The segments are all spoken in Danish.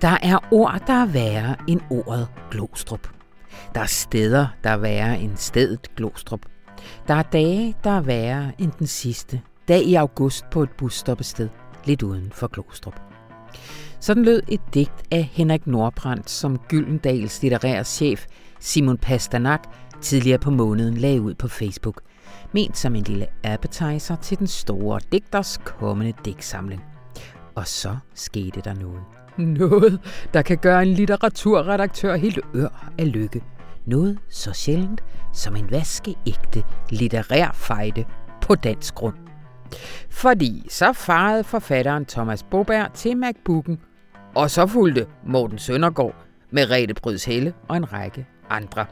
Der er ord, der er værre end ordet Glostrup. Der er steder, der er værre end stedet Glostrup. Der er dage, der er værre end den sidste dag i august på et busstoppested lidt uden for Glostrup. Sådan lød et digt af Henrik Nordbrandt, som Gyldendals litterære chef Simon Pasternak tidligere på måneden lagde ud på Facebook, ment som en lille appetizer til den store digters kommende digtsamling. Og så skete der noget. Noget, der kan gøre en litteraturredaktør helt ør af lykke. Noget så sjældent som en vaskeægte litterær fejde på dansk grund. Fordi så farede forfatteren Thomas Boberg til MacBooken, og så fulgte Morten Søndergaard med Rete Bryds Helle og en række andre.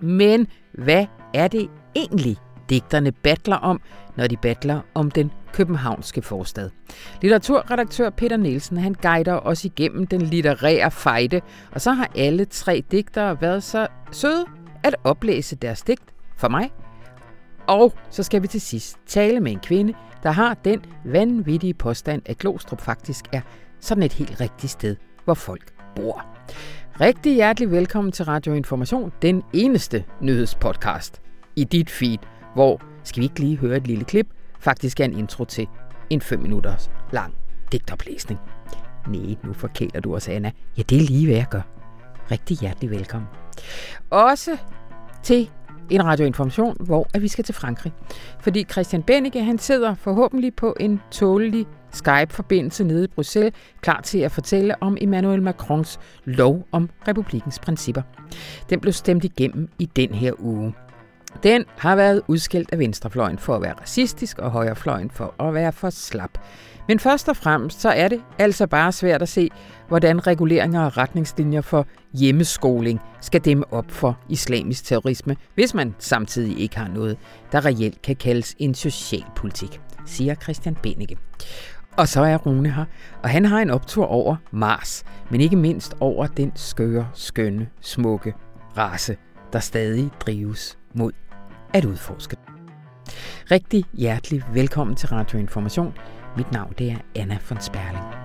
Men hvad er det egentlig, digterne battler om, når de battler om den københavnske forstad. Litteraturredaktør Peter Nielsen han guider os igennem den litterære fejde, og så har alle tre digtere været så søde at oplæse deres digt for mig. Og så skal vi til sidst tale med en kvinde, der har den vanvittige påstand, at Glostrup faktisk er sådan et helt rigtigt sted, hvor folk bor. Rigtig hjertelig velkommen til Radio Information, den eneste nyhedspodcast i dit feed, hvor, skal vi ikke lige høre et lille klip, faktisk er en intro til en 5 minutters lang digtoplæsning. Nej, nu forkæler du os, Anna. Ja, det er lige, hvad jeg gør. Rigtig hjertelig velkommen. Også til en radioinformation, hvor at vi skal til Frankrig. Fordi Christian Bennike, han sidder forhåbentlig på en tålelig Skype-forbindelse nede i Bruxelles, klar til at fortælle om Emmanuel Macrons lov om republikens principper. Den blev stemt igennem i den her uge. Den har været udskilt af venstrefløjen for at være racistisk og højrefløjen for at være for slap. Men først og fremmest så er det altså bare svært at se, hvordan reguleringer og retningslinjer for hjemmeskoling skal dæmme op for islamisk terrorisme, hvis man samtidig ikke har noget, der reelt kan kaldes en socialpolitik, siger Christian Benike. Og så er Rune her, og han har en optur over Mars, men ikke mindst over den skøre, skønne, smukke race, der stadig drives mod at udforske. Rigtig hjertelig velkommen til Radio Information. Mit navn det er Anna von Sperling.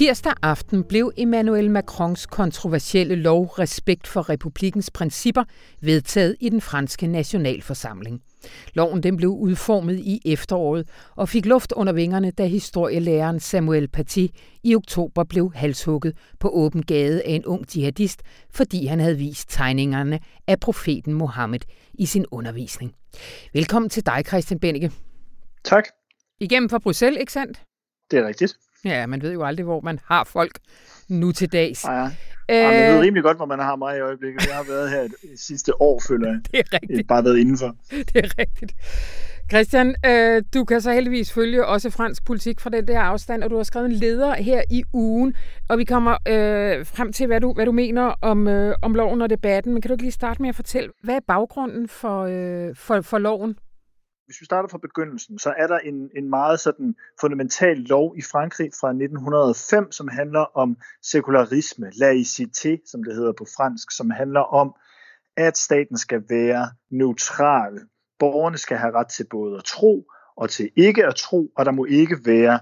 Tirsdag aften blev Emmanuel Macrons kontroversielle lov Respekt for republikens principper vedtaget i den franske nationalforsamling. Loven den blev udformet i efteråret og fik luft under vingerne, da historielæreren Samuel Paty i oktober blev halshugget på åben gade af en ung jihadist, fordi han havde vist tegningerne af profeten Mohammed i sin undervisning. Velkommen til dig, Christian Bennike. Tak. Igennem fra Bruxelles, ikke sandt? Det er rigtigt. Ja, man ved jo aldrig, hvor man har folk nu til dags. Ja, ja. Ja, jeg ved rimelig godt, hvor man har mig i øjeblikket. Jeg har været her det sidste år, føler jeg. Det er rigtigt. Jeg bare været indenfor. Det er rigtigt. Christian, øh, du kan så heldigvis følge også fransk politik fra den der afstand, og du har skrevet en leder her i ugen, og vi kommer øh, frem til, hvad du, hvad du mener om, øh, om loven og debatten. Men kan du ikke lige starte med at fortælle, hvad er baggrunden for, øh, for, for loven? Hvis vi starter fra begyndelsen, så er der en, en meget sådan fundamental lov i Frankrig fra 1905, som handler om sekularisme, laïcité, som det hedder på fransk, som handler om, at staten skal være neutral. Borgerne skal have ret til både at tro og til ikke at tro, og der må ikke være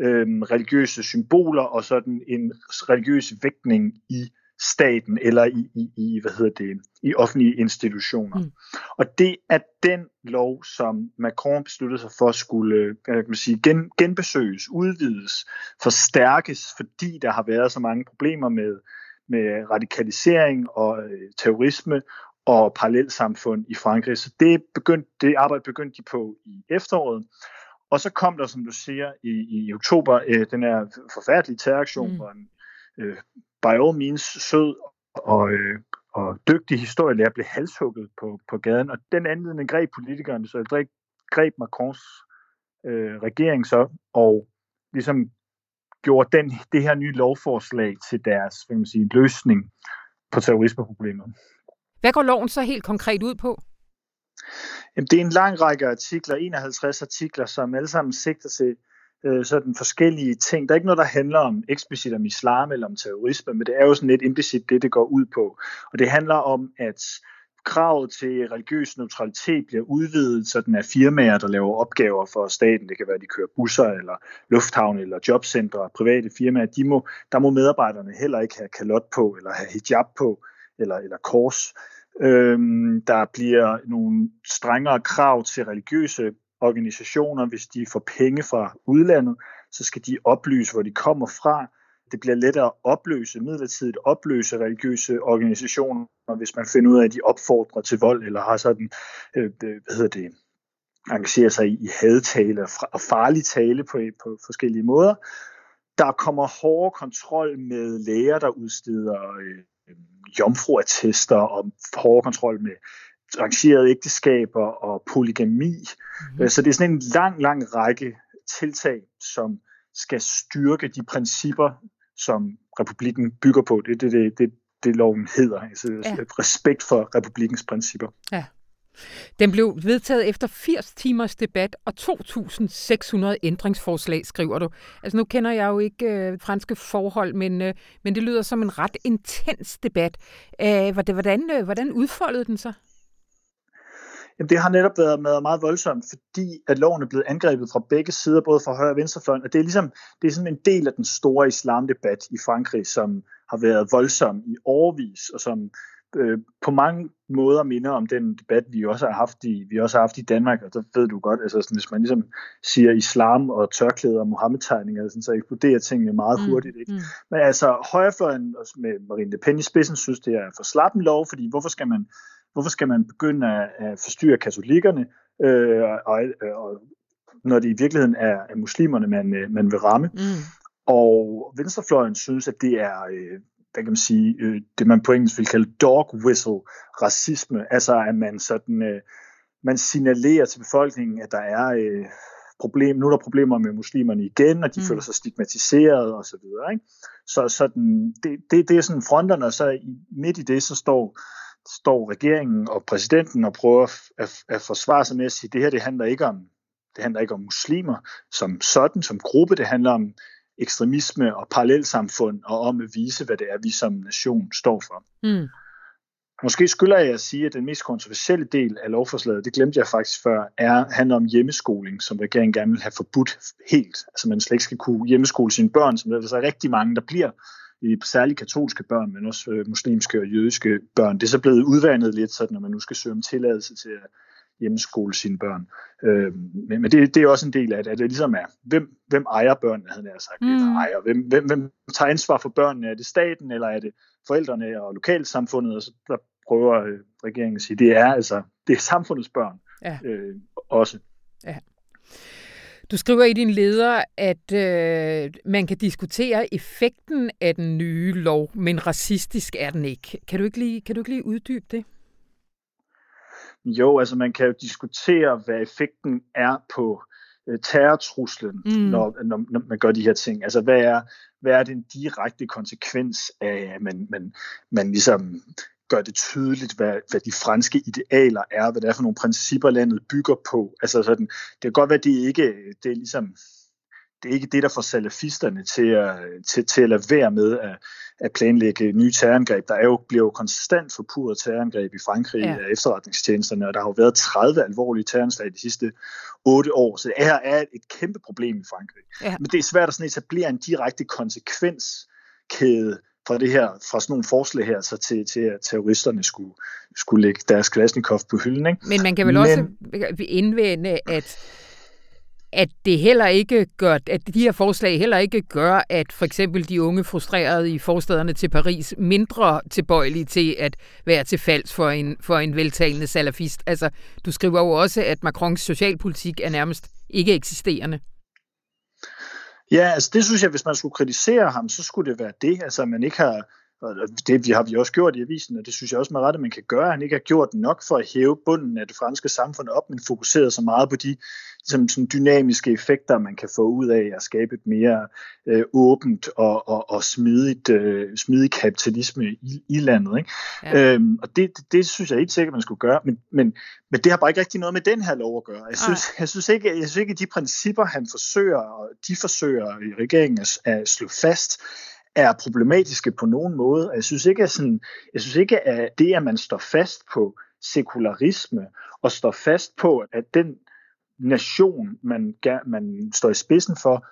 øhm, religiøse symboler og sådan en religiøs vægtning i staten eller i, i, i hvad hedder det i offentlige institutioner. Mm. Og det er den lov, som Macron besluttede sig for skulle kan man sige, gen, genbesøges, udvides, forstærkes, fordi der har været så mange problemer med, med radikalisering og øh, terrorisme og parallelsamfund i Frankrig. Så det, begyndte, det arbejde begyndte de på i efteråret. Og så kom der, som du siger, i, i oktober øh, den her forfærdelige terroraktion, mm. hvor en øh, by all means sød og, øh, og dygtig historielærer blev halshugget på, på gaden, og den anledning greb politikerne, så greb, greb Macrons øh, regering så, og ligesom gjorde den, det her nye lovforslag til deres hvad man sige, løsning på terrorismeproblemet. Hvad går loven så helt konkret ud på? Jamen, det er en lang række artikler, 51 artikler, som alle sammen sigter til øh, sådan forskellige ting. Der er ikke noget, der handler om eksplicit om islam eller om terrorisme, men det er jo sådan lidt implicit det, det går ud på. Og det handler om, at kravet til religiøs neutralitet bliver udvidet, så den er firmaer, der laver opgaver for staten. Det kan være, at de kører busser, eller lufthavn, eller jobcentre, private firmaer. De må, der må medarbejderne heller ikke have kalot på, eller have hijab på, eller, eller kors. Øhm, der bliver nogle strengere krav til religiøse organisationer. Hvis de får penge fra udlandet, så skal de oplyse, hvor de kommer fra det bliver lettere at opløse, midlertidigt opløse religiøse organisationer, hvis man finder ud af, at de opfordrer til vold, eller har sådan, øh, øh hvad hedder det, engagerer sig i hadtale og farlig tale på, på forskellige måder. Der kommer hårdere kontrol med læger, der udsteder øh, jomfruattester, og hårdere kontrol med arrangerede ægteskaber og polygami. Mm-hmm. Så det er sådan en lang, lang række tiltag, som skal styrke de principper, som republikken bygger på. Det er det, det, det, det loven hedder. Altså ja. respekt for republikens principper. Ja. Den blev vedtaget efter 80 timers debat og 2.600 ændringsforslag, skriver du. Altså nu kender jeg jo ikke øh, franske forhold, men, øh, men det lyder som en ret intens debat. Æh, hvordan, øh, hvordan udfoldede den sig? Jamen, det har netop været meget, meget voldsomt, fordi at loven er blevet angrebet fra begge sider, både fra højre og venstrefløjen, og det er ligesom det er sådan en del af den store islamdebat i Frankrig, som har været voldsom i overvis, og som øh, på mange måder minder om den debat, vi også har haft i, vi også har haft i Danmark, og der ved du godt, altså sådan, hvis man ligesom siger islam og tørklæder og Mohammed-tegninger, sådan, så eksploderer tingene meget mm, hurtigt. Ikke? Mm. Men altså højrefløjen med Marine Le Pen i spidsen synes, det er for slappen lov, fordi hvorfor skal man Hvorfor skal man begynde at, at forstyrre katolikkerne, øh, og, og, når det i virkeligheden er, er muslimerne, man, øh, man vil ramme? Mm. Og venstrefløjen synes, at det er, øh, hvad kan man sige, øh, det man på engelsk vil kalde dog whistle racisme, altså at man sådan, øh, man signalerer til befolkningen, at der er øh, problem, nu er der problemer med muslimerne igen, og de mm. føler sig stigmatiseret og så videre. Ikke? Så sådan, det, det, det er sådan fronterne, og så i, midt i det, så står står regeringen og præsidenten og prøver at, at forsvare sig med at sige, at det her det handler ikke om det handler ikke om muslimer som sådan, som gruppe, det handler om ekstremisme og parallelsamfund, og om at vise, hvad det er, vi som nation står for. Mm. Måske skylder jeg at sige, at den mest kontroversielle del af lovforslaget, det glemte jeg faktisk før, er, handler om hjemmeskoling, som regeringen gerne vil have forbudt helt. Altså man slet ikke skal kunne hjemmeskole sine børn, som der er så rigtig mange, der bliver i særligt katolske børn, men også øh, muslimske og jødiske børn. Det er så blevet udvandet lidt, sådan, når man nu skal søge om tilladelse til at hjemmeskole sine børn. Øh, men men det, det er også en del af det, at det ligesom er, hvem, hvem ejer børnene, havde jeg sagt, mm. eller ejer, hvem, hvem, hvem tager ansvar for børnene? Er det staten, eller er det forældrene og lokalsamfundet? Og så der prøver øh, regeringen at sige, det er altså, det er samfundets børn ja. øh, også. Ja. Du skriver i din leder, at øh, man kan diskutere effekten af den nye lov, men racistisk er den ikke. Kan du ikke lige, kan du ikke lige uddybe det? Jo, altså man kan jo diskutere, hvad effekten er på øh, terrortruslen, mm. når, når, når man gør de her ting. Altså hvad er, hvad er den direkte konsekvens af, at man, man, man ligesom gør det tydeligt, hvad, hvad de franske idealer er, hvad det er for nogle principper, landet bygger på. Altså sådan, det kan godt være, at det ikke det er ligesom, det er ikke det, der får salafisterne til at, til, til at lade være med at, at planlægge nye terrorangreb. Der er jo, bliver jo konstant forpurret terrorangreb i Frankrig ja. af efterretningstjenesterne, og der har jo været 30 alvorlige terroranslag de sidste 8 år, så det her er et kæmpe problem i Frankrig. Ja. Men det er svært at sådan etablere en direkte konsekvenskæde fra det her, fra sådan nogle forslag her, så til, til at terroristerne skulle, skulle lægge deres Klasnikov på hylden. Ikke? Men man kan vel Men, også indvende, at at det heller ikke gør, at de her forslag heller ikke gør, at for eksempel de unge frustrerede i forstederne til Paris mindre tilbøjelige til at være til falds for en, for en veltalende salafist. Altså, du skriver jo også, at Macrons socialpolitik er nærmest ikke eksisterende. Ja, altså det synes jeg, hvis man skulle kritisere ham, så skulle det være det, altså at man ikke har og det vi har vi også gjort i avisen, og det synes jeg også med rette, man kan gøre. Han ikke har gjort nok for at hæve bunden af det franske samfund op, men fokuseret så meget på de som, sådan dynamiske effekter, man kan få ud af at skabe et mere øh, åbent og, og, og smidigt, øh, smidig kapitalisme i, i landet. Ikke? Ja. Øhm, og det, det, det synes jeg ikke sikkert, man skulle gøre, men, men, men det har bare ikke rigtig noget med den her lov at gøre. Jeg synes, jeg synes, ikke, jeg synes ikke, at de principper, han forsøger, og de forsøger i regeringen at, at slå fast, er problematiske på nogen måde. Jeg synes ikke, at, sådan, jeg synes ikke, at det, at man står fast på sekularisme og står fast på, at den nation, man, man står i spidsen for,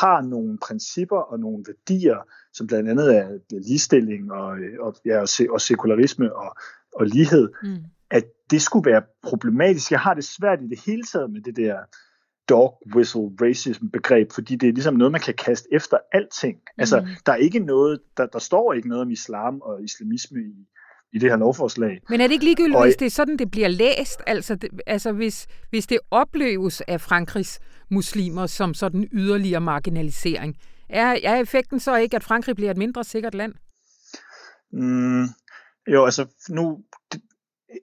har nogle principper og nogle værdier, som blandt andet er ligestilling og, og, ja, og, og sekularisme og, og lighed, mm. at det skulle være problematisk. Jeg har det svært i det hele taget med det der dog whistle racism begreb, fordi det er ligesom noget, man kan kaste efter alting. Altså, mm. Altså, der er ikke noget, der, der står ikke noget om islam og islamisme i, i det her lovforslag. Men er det ikke ligegyldigt, og, hvis det er sådan, det bliver læst? Altså, det, altså hvis, hvis det opleves af Frankrigs muslimer som sådan yderligere marginalisering, er, er effekten så ikke, at Frankrig bliver et mindre sikkert land? Mm, jo, altså nu,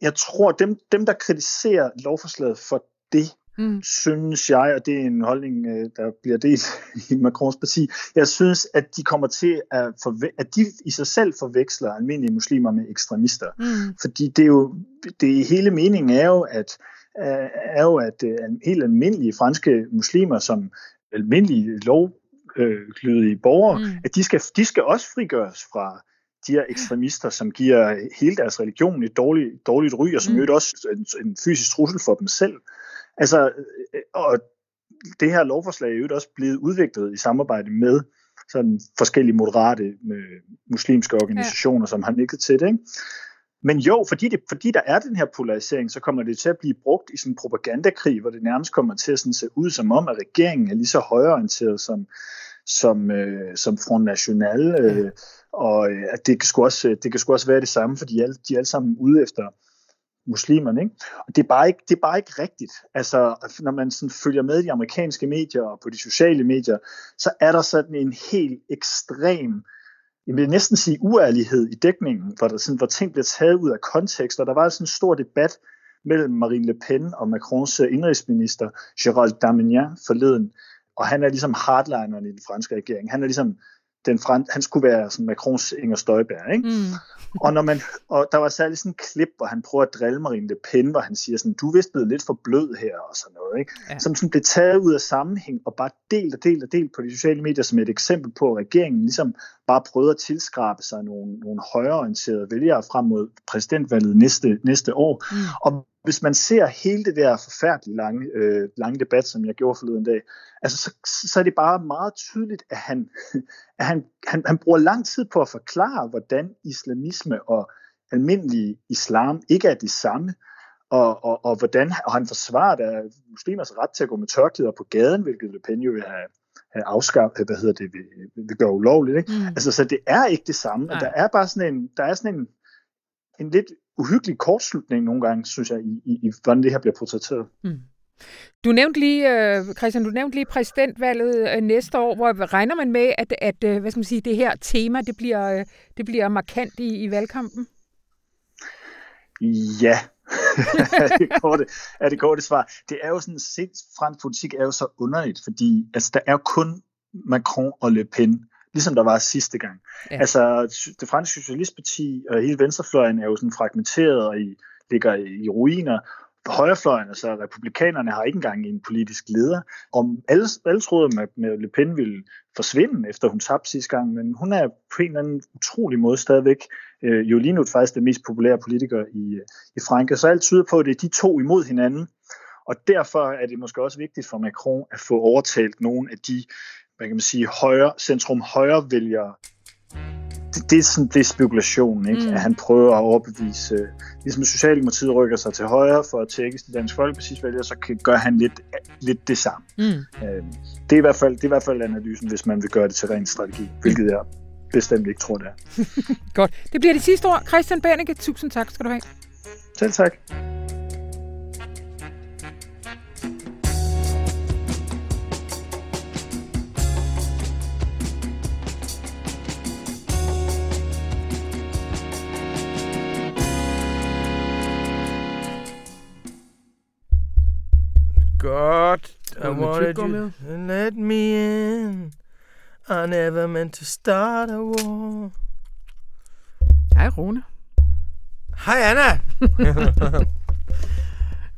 jeg tror, dem, dem der kritiserer lovforslaget for det, mm. synes jeg, og det er en holdning, øh, der bliver delt i Macrons parti, jeg synes, at de kommer til at, forve- at de i sig selv forveksler almindelige muslimer med ekstremister. Mm. Fordi det er jo, det hele meningen er jo, at er jo, at øh, helt almindelige franske muslimer, som almindelige lovlydige borgere, mm. at de skal, de skal også frigøres fra de her ekstremister, som giver hele deres religion et dårligt, dårligt ry, og som mm. også en, en fysisk trussel for dem selv. Altså, øh, og det her lovforslag er jo også blevet udviklet i samarbejde med sådan forskellige moderate med øh, muslimske organisationer, ja. som har nikket til det. Ikke? Men jo, fordi, det, fordi der er den her polarisering, så kommer det til at blive brugt i sådan en propagandakrig, hvor det nærmest kommer til at sådan se ud som om, at regeringen er lige så højorienteret som, som, øh, som Front National, øh, og øh, at det kan, sgu også, det kan sgu også være det samme, fordi de er, de er alle sammen ude efter muslimerne. Ikke? Og det er, bare ikke, det er bare ikke rigtigt. Altså, når man sådan følger med i de amerikanske medier og på de sociale medier, så er der sådan en helt ekstrem, jeg vil næsten sige uærlighed i dækningen, hvor, der sådan, hvor ting bliver taget ud af kontekst, og der var sådan en stor debat mellem Marine Le Pen og Macrons øh, indrigsminister Gérald Darmanin forleden, og han er ligesom hardlineren i den franske regering. Han er ligesom den frem, han skulle være sådan Macrons Inger Støjberg, ikke? Mm. og, når man, og der var særligt sådan en klip, hvor han prøver at drille Marine Le Pen, hvor han siger sådan, du er vist blevet lidt for blød her, og sådan noget, ikke? Ja. Som sådan blev taget ud af sammenhæng, og bare delt og delt og delt på de sociale medier, som et eksempel på, at regeringen ligesom bare prøvede at tilskrabe sig nogle, nogle højreorienterede vælgere frem mod præsidentvalget næste, næste år. Mm. Og hvis man ser hele det der forfærdelige lange, øh, lange debat, som jeg gjorde forleden dag, altså så, så er det bare meget tydeligt, at han, at han, han, han bruger lang tid på at forklare, hvordan islamisme og almindelig islam ikke er det samme, og, og, og hvordan og han forsvarer der muslimers ret til at gå med tørklæder på gaden, hvilket Le Pen jo vil have, afskaffet, hvad hedder det, vil, vil gøre ulovligt. Ikke? Mm. Altså, så det er ikke det samme. Og der er bare sådan en, der er sådan en, en lidt uhyggelig kortslutning nogle gange, synes jeg, i, i, i hvordan det her bliver portrætteret. Mm. Du nævnte lige, uh, Christian, du nævnte lige præsidentvalget uh, næste år, hvor regner man med, at, at uh, hvad skal man sige, det her tema, det bliver, det bliver markant i, i valgkampen? Ja, er, det korte, er det korte svar. Det er jo sådan, set fransk politik er jo så underligt, fordi altså, der er jo kun Macron og Le Pen, ligesom der var sidste gang. Ja. Altså, det franske socialistparti og hele venstrefløjen er jo sådan fragmenteret og i, ligger i ruiner. Højrefløjen, altså republikanerne, har ikke engang en politisk leder. Om alle, alle troede, at med Le Pen ville forsvinde, efter hun tabte sidste gang, men hun er på en eller anden utrolig måde stadigvæk øh, jo lige nu faktisk den mest populære politiker i, øh, i Frankrig. Så alt tyder på, at det er de to imod hinanden. Og derfor er det måske også vigtigt for Macron at få overtalt nogle af de hvad kan man sige, højre, centrum højre vælgere. Det, det, er sådan, det er spekulation, ikke? Mm. at han prøver at overbevise, ligesom Socialdemokratiet rykker sig til højre for at tækkes de danske folkepartis vælgere, så kan, gør han lidt, lidt det samme. Mm. Øh, det, er i hvert fald, det er i hvert fald analysen, hvis man vil gøre det til ren strategi, hvilket jeg bestemt ikke tror, det er. Godt. Det bliver det sidste ord. Christian Benneke, tusind tak skal du have. Selv tak. I wanted you med? to let me in. I never meant to start a war. Hej, Rune. Hej, Anna.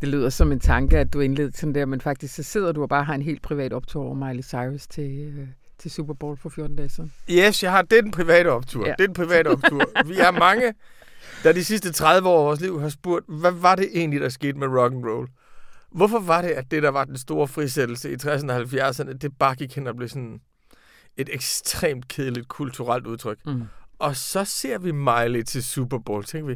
Det lyder som en tanke, at du indledte sådan der, men faktisk så sidder du og bare har en helt privat optur over Miley Cyrus til, øh, til Super Bowl for 14 dage siden. Yes, jeg har, det er den private optur. Ja. Ja. Det er den private optur. Vi er mange, der de sidste 30 år af vores liv har spurgt, hvad var det egentlig, der skete med rock and roll? Hvorfor var det, at det, der var den store frisættelse i 60'erne og 70'erne, det bare gik hen og blev sådan et ekstremt kedeligt kulturelt udtryk? Mm. Og så ser vi Miley til Super Bowl. Tænker vi,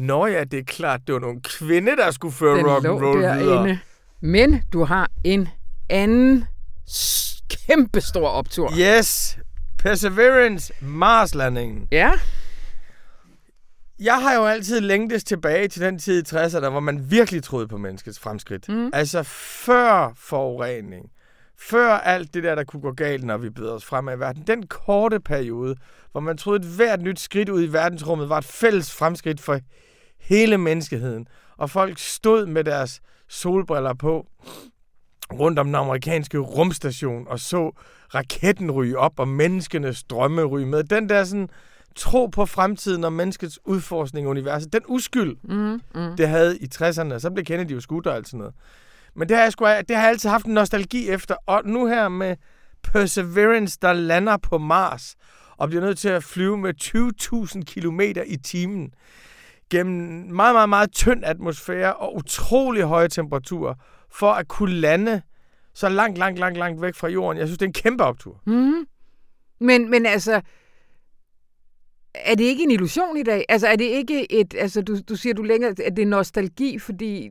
nå ja, det er klart, det var nogle kvinde, der skulle føre rock and roll videre. Men du har en anden s- kæmpe stor optur. Yes, Perseverance, Marslandingen. Ja. Jeg har jo altid længtes tilbage til den tid i 60'erne, hvor man virkelig troede på menneskets fremskridt. Mm. Altså før forurening, før alt det der, der kunne gå galt, når vi bevæger os fremad i verden. Den korte periode, hvor man troede, at hvert nyt skridt ud i verdensrummet var et fælles fremskridt for hele menneskeheden. Og folk stod med deres solbriller på rundt om den amerikanske rumstation og så raketten ryge op og menneskenes drømme ryge med. Den der sådan tro på fremtiden og menneskets udforskning af universet, den uskyld, Mm, mm. det havde i 60'erne, så blev Kennedy jo skudt og alt sådan noget. Men det har, jeg sgu, det har jeg altid haft en nostalgi efter, og nu her med Perseverance, der lander på Mars, og bliver nødt til at flyve med 20.000 km i timen, gennem meget, meget, meget tynd atmosfære og utrolig høje temperaturer, for at kunne lande så langt, langt, langt, langt væk fra jorden. Jeg synes, det er en kæmpe optur. Mm. Men, men altså, er det ikke en illusion i dag? Altså, er det ikke et, altså, du, du siger du længere, at det er nostalgi, fordi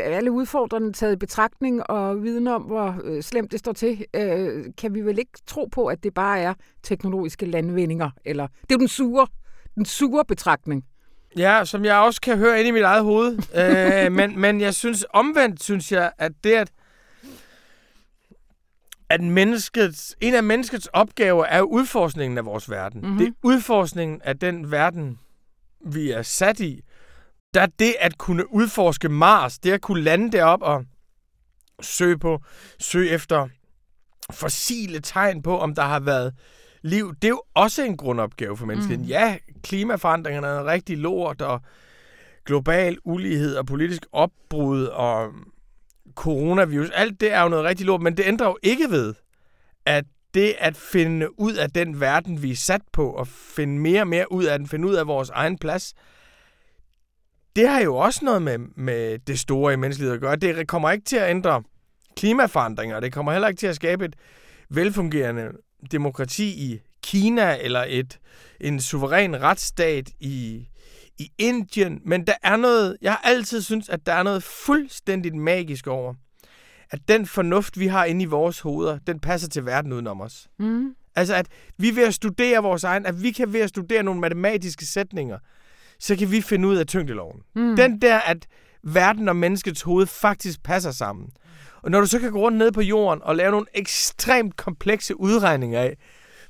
alle udfordrende taget i betragtning og viden om, hvor øh, slemt det står til, øh, kan vi vel ikke tro på, at det bare er teknologiske landvindinger? Eller, det er jo den sure, den sure betragtning. Ja, som jeg også kan høre ind i mit eget hoved. øh, men, men jeg synes omvendt, synes jeg, at det, at, at menneskets, en af menneskets opgaver er udforskningen af vores verden. Mhm. Mm-hmm. Det er udforskningen af den verden, vi er sat i. Der er det at kunne udforske Mars, det at kunne lande derop og søge på, søge efter fossile tegn på, om der har været liv. Det er jo også en grundopgave for menneskeheden. Mm. Ja, klimaforandringerne er rigtig lort, og global ulighed og politisk opbrud og coronavirus, alt det er jo noget rigtig lort, men det ændrer jo ikke ved, at det at finde ud af den verden, vi er sat på, og finde mere og mere ud af den, finde ud af vores egen plads, det har jo også noget med, med det store i menneskelighed at gøre. Det kommer ikke til at ændre klimaforandringer, det kommer heller ikke til at skabe et velfungerende demokrati i Kina, eller et en suveræn retsstat i, i Indien. Men der er noget, jeg har altid syntes, at der er noget fuldstændigt magisk over, at den fornuft, vi har inde i vores hoveder, den passer til verden udenom os. Mm. Altså, at vi ved at studere vores egen, at vi kan ved at studere nogle matematiske sætninger, så kan vi finde ud af tyngdeloven. Mm. Den der, at verden og menneskets hoved faktisk passer sammen. Og når du så kan gå rundt ned på jorden og lave nogle ekstremt komplekse udregninger af,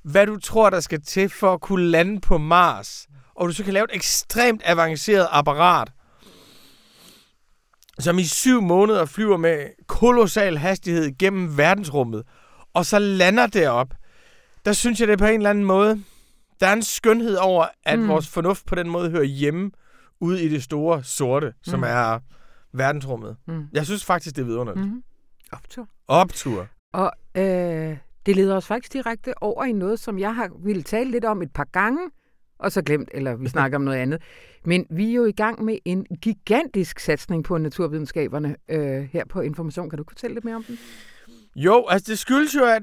hvad du tror, der skal til for at kunne lande på Mars, og du så kan lave et ekstremt avanceret apparat, som i syv måneder flyver med kolossal hastighed gennem verdensrummet, og så lander derop, der synes jeg, det er på en eller anden måde, der er en skønhed over, at Mm. vores fornuft på den måde hører hjemme ude i det store sorte, som Mm. er verdensrummet. Mm. Jeg synes faktisk, det er vidunderligt. Mm. Optur. Optur. Og øh, det leder os faktisk direkte over i noget, som jeg har ville tale lidt om et par gange, og så glemt, eller vi snakker om noget andet. Men vi er jo i gang med en gigantisk satsning på naturvidenskaberne øh, her på Information. Kan du fortælle lidt mere om den? Jo, altså det skyldes jo, at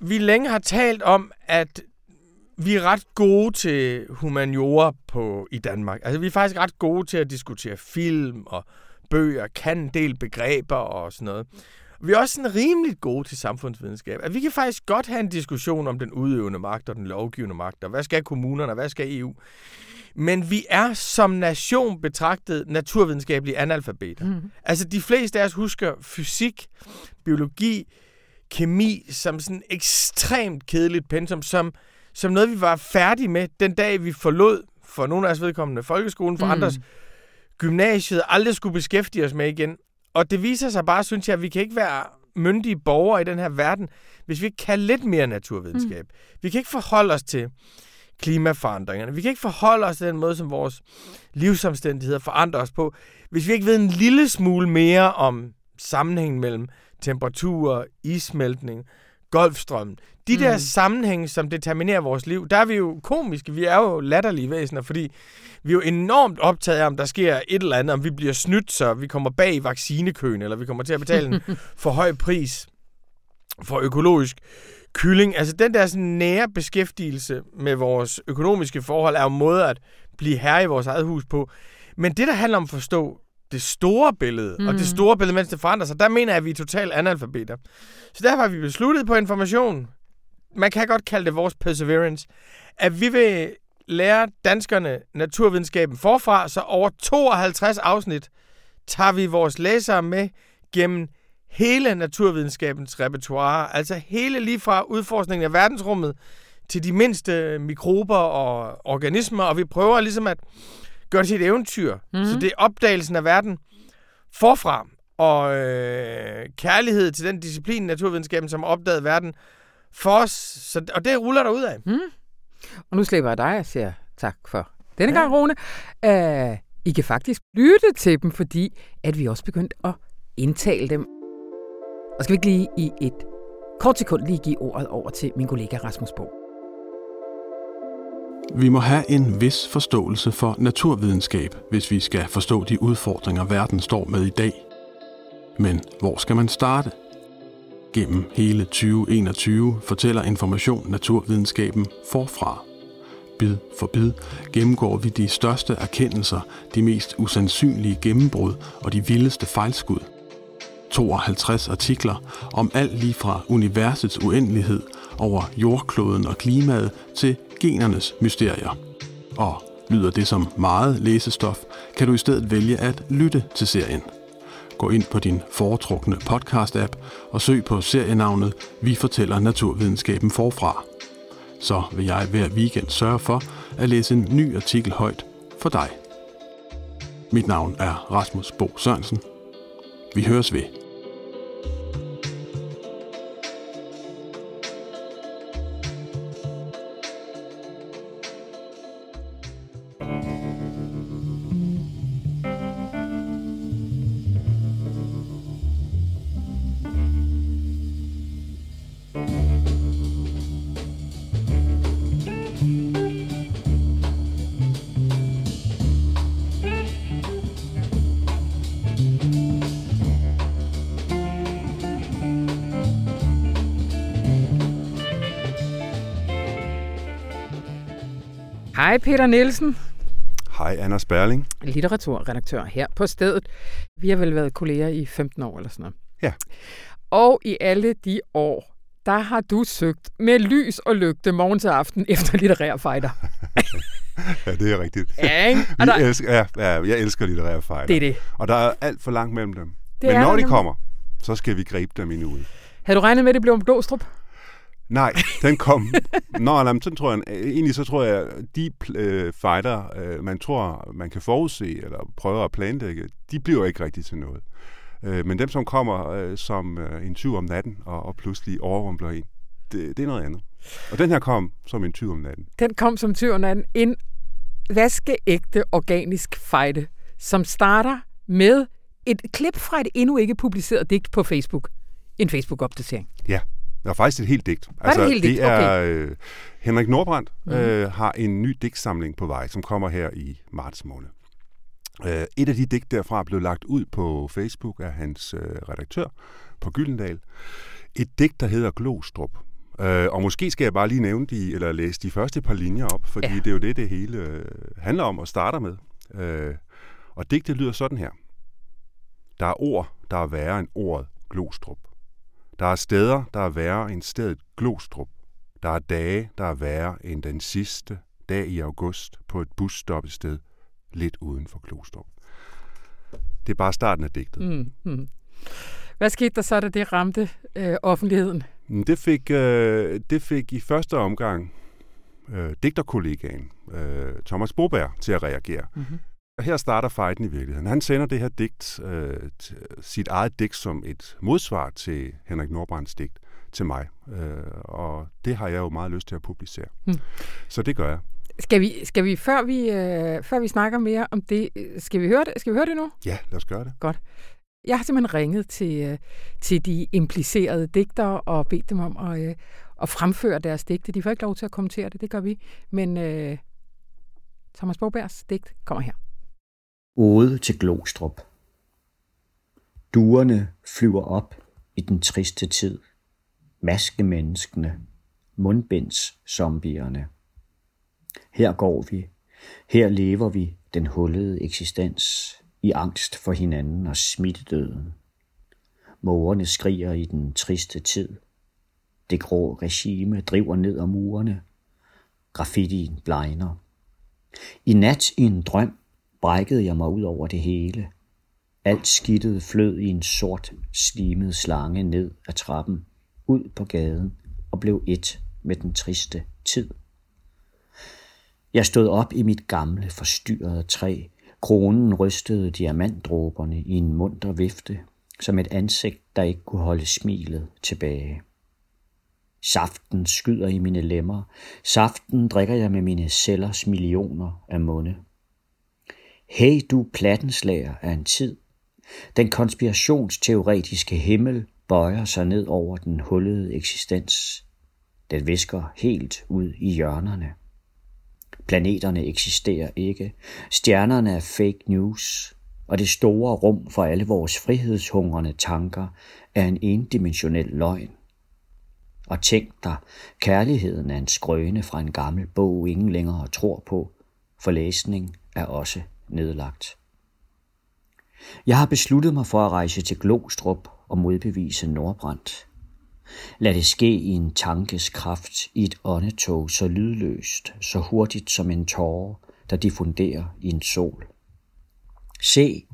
vi længe har talt om, at vi er ret gode til humaniora på, i Danmark. Altså vi er faktisk ret gode til at diskutere film og bøger, kan en del begreber og sådan noget. Vi er også sådan rimelig gode til samfundsvidenskab. At vi kan faktisk godt have en diskussion om den udøvende magt og den lovgivende magt, og hvad skal kommunerne, og hvad skal EU. Men vi er som nation betragtet naturvidenskabelige analfabeter. Mm. Altså, de fleste af os husker fysik, biologi, kemi som sådan ekstremt kedeligt pensum, som, som noget, vi var færdige med den dag, vi forlod, for nogle af os vedkommende, folkeskolen, for mm. andres gymnasiet, aldrig skulle beskæftige os med igen. Og det viser sig bare, synes jeg, at vi kan ikke være myndige borgere i den her verden, hvis vi ikke kan lidt mere naturvidenskab. Mm. Vi kan ikke forholde os til klimaforandringerne. Vi kan ikke forholde os til den måde, som vores livsomstændigheder forandrer os på, hvis vi ikke ved en lille smule mere om sammenhængen mellem temperatur, issmeltning, golfstrømmen. De der mm. sammenhænge, som determinerer vores liv, der er vi jo komiske. Vi er jo latterlige væsener, fordi vi er jo enormt optaget af, om der sker et eller andet, om vi bliver snydt, så vi kommer bag i vaccinekøen, eller vi kommer til at betale en for høj pris for økologisk kylling. Altså den der sådan nære beskæftigelse med vores økonomiske forhold, er jo en måde at blive herre i vores eget hus på. Men det, der handler om at forstå det store billede, mm. og det mm. store billede, mens det forandrer sig, der mener jeg, at vi er totalt analfabeter. Så derfor har vi besluttet på information, man kan godt kalde det vores perseverance, at vi vil lære danskerne naturvidenskaben forfra, så over 52 afsnit tager vi vores læsere med gennem hele naturvidenskabens repertoire, altså hele lige fra udforskningen af verdensrummet til de mindste mikrober og organismer, og vi prøver ligesom at det til et eventyr. Mm-hmm. Så det er opdagelsen af verden forfra, og øh, kærlighed til den disciplin, naturvidenskaben, som har opdaget verden for os. Så, og det ruller der ud af. Mm. Og nu slipper jeg dig og siger tak for denne ja. gang, Rune. Uh, I kan faktisk lytte til dem, fordi at vi også begyndt at indtale dem. Og skal vi ikke lige i et kort sekund lige give ordet over til min kollega Rasmus Bo. Vi må have en vis forståelse for naturvidenskab, hvis vi skal forstå de udfordringer, verden står med i dag. Men hvor skal man starte? Gennem hele 2021 fortæller Information Naturvidenskaben forfra. Bid for bid gennemgår vi de største erkendelser, de mest usandsynlige gennembrud og de vildeste fejlskud. 52 artikler om alt lige fra universets uendelighed over jordkloden og klimaet til genernes mysterier. Og lyder det som meget læsestof, kan du i stedet vælge at lytte til serien. Gå ind på din foretrukne podcast-app og søg på serienavnet Vi fortæller naturvidenskaben forfra. Så vil jeg hver weekend sørge for at læse en ny artikel højt for dig. Mit navn er Rasmus Bo Sørensen. Vi høres ved. Hej Peter Nielsen. Hej Anna Sperling. Litteraturredaktør her på stedet. Vi har vel været kolleger i 15 år eller sådan noget. Ja. Og i alle de år, der har du søgt med lys og lygte morgen til aften efter litterære fighter. ja, det er rigtigt. Ja, ikke? Og der... elsker, ja, ja, jeg elsker litterære fighter. Det er det. Og der er alt for langt mellem dem. Det Men når de kommer, så skal vi gribe dem i ude. Havde du regnet med, at det blev om Glostrup? Nej, den kom. Nå, nej, sådan tror jeg, egentlig så tror jeg, de øh, fighter, øh, man tror, man kan forudse, eller prøver at planlægge, de bliver ikke rigtig til noget. Øh, men dem, som kommer øh, som øh, en tyv om natten, og, og pludselig overrumpler en, det, det er noget andet. Og den her kom som en tyv om natten. Den kom som tyv om natten. En vaskeægte organisk fejde, som starter med et klip fra et endnu ikke publiceret digt på Facebook. En Facebook-opdatering. Ja, er faktisk et helt digt. Altså, det, helt digt? det er okay. øh, Henrik Nordbrandt mm. øh, har en ny digtsamling på vej, som kommer her i marts måned. Øh, et af de digt derfra blev lagt ud på Facebook af hans øh, redaktør på Gyldendal. Et digt, der hedder Glostrup. Øh, og måske skal jeg bare lige nævne de, eller læse de første par linjer op, fordi ja. det er jo det, det hele øh, handler om og starter med. Øh, og digtet lyder sådan her. Der er ord, der er værre end ordet Glostrup. Der er steder, der er værre end stedet Glostrup. Der er dage, der er værre end den sidste dag i august på et busstoppested lidt uden for Glostrup. Det er bare starten af digtet. Mm, mm. Hvad skete der så, da det ramte øh, offentligheden? Mm, det fik, øh, det fik i første omgang øh, digterkollegaen øh, Thomas Boberg til at reagere. Mm-hmm. Her starter fejden i virkeligheden. Han sender det her digt, øh, sit eget digt som et modsvar til Henrik Nordbrands digt til mig. Øh, og det har jeg jo meget lyst til at publicere. Hmm. Så det gør jeg. Skal vi, skal vi, før vi, øh, før vi snakker mere om det, skal vi høre det, skal vi høre det nu? Ja, lad os gøre det. Godt. Jeg har simpelthen ringet til, øh, til de implicerede digtere og bedt dem om at, øh, at fremføre deres digte. De får ikke lov til at kommentere det, det gør vi. Men øh, Thomas Borbergs digt kommer her. Ode til Glostrup. Duerne flyver op i den triste tid. Maskemenneskene, mundbinds zombierne. Her går vi, her lever vi den hullede eksistens i angst for hinanden og smittedøden. Mågerne skriger i den triste tid. Det grå regime driver ned om murene. Graffitien blegner. I nat i en drøm brækkede jeg mig ud over det hele. Alt skidtet flød i en sort, slimet slange ned ad trappen, ud på gaden og blev et med den triste tid. Jeg stod op i mit gamle, forstyrrede træ. Kronen rystede diamantdråberne i en munter vifte, som et ansigt, der ikke kunne holde smilet tilbage. Saften skyder i mine lemmer. Saften drikker jeg med mine cellers millioner af munde. Hey du plattenslager af en tid. Den konspirationsteoretiske himmel bøjer sig ned over den hullede eksistens. Den visker helt ud i hjørnerne. Planeterne eksisterer ikke. Stjernerne er fake news. Og det store rum for alle vores frihedshungrende tanker er en endimensionel løgn. Og tænk dig, kærligheden er en skrøne fra en gammel bog, ingen længere tror på, for læsning er også nedlagt. Jeg har besluttet mig for at rejse til Glostrup og modbevise Nordbrandt. Lad det ske i en tankes kraft, i et åndetog så lydløst, så hurtigt som en tåre, der diffunderer i en sol. Se,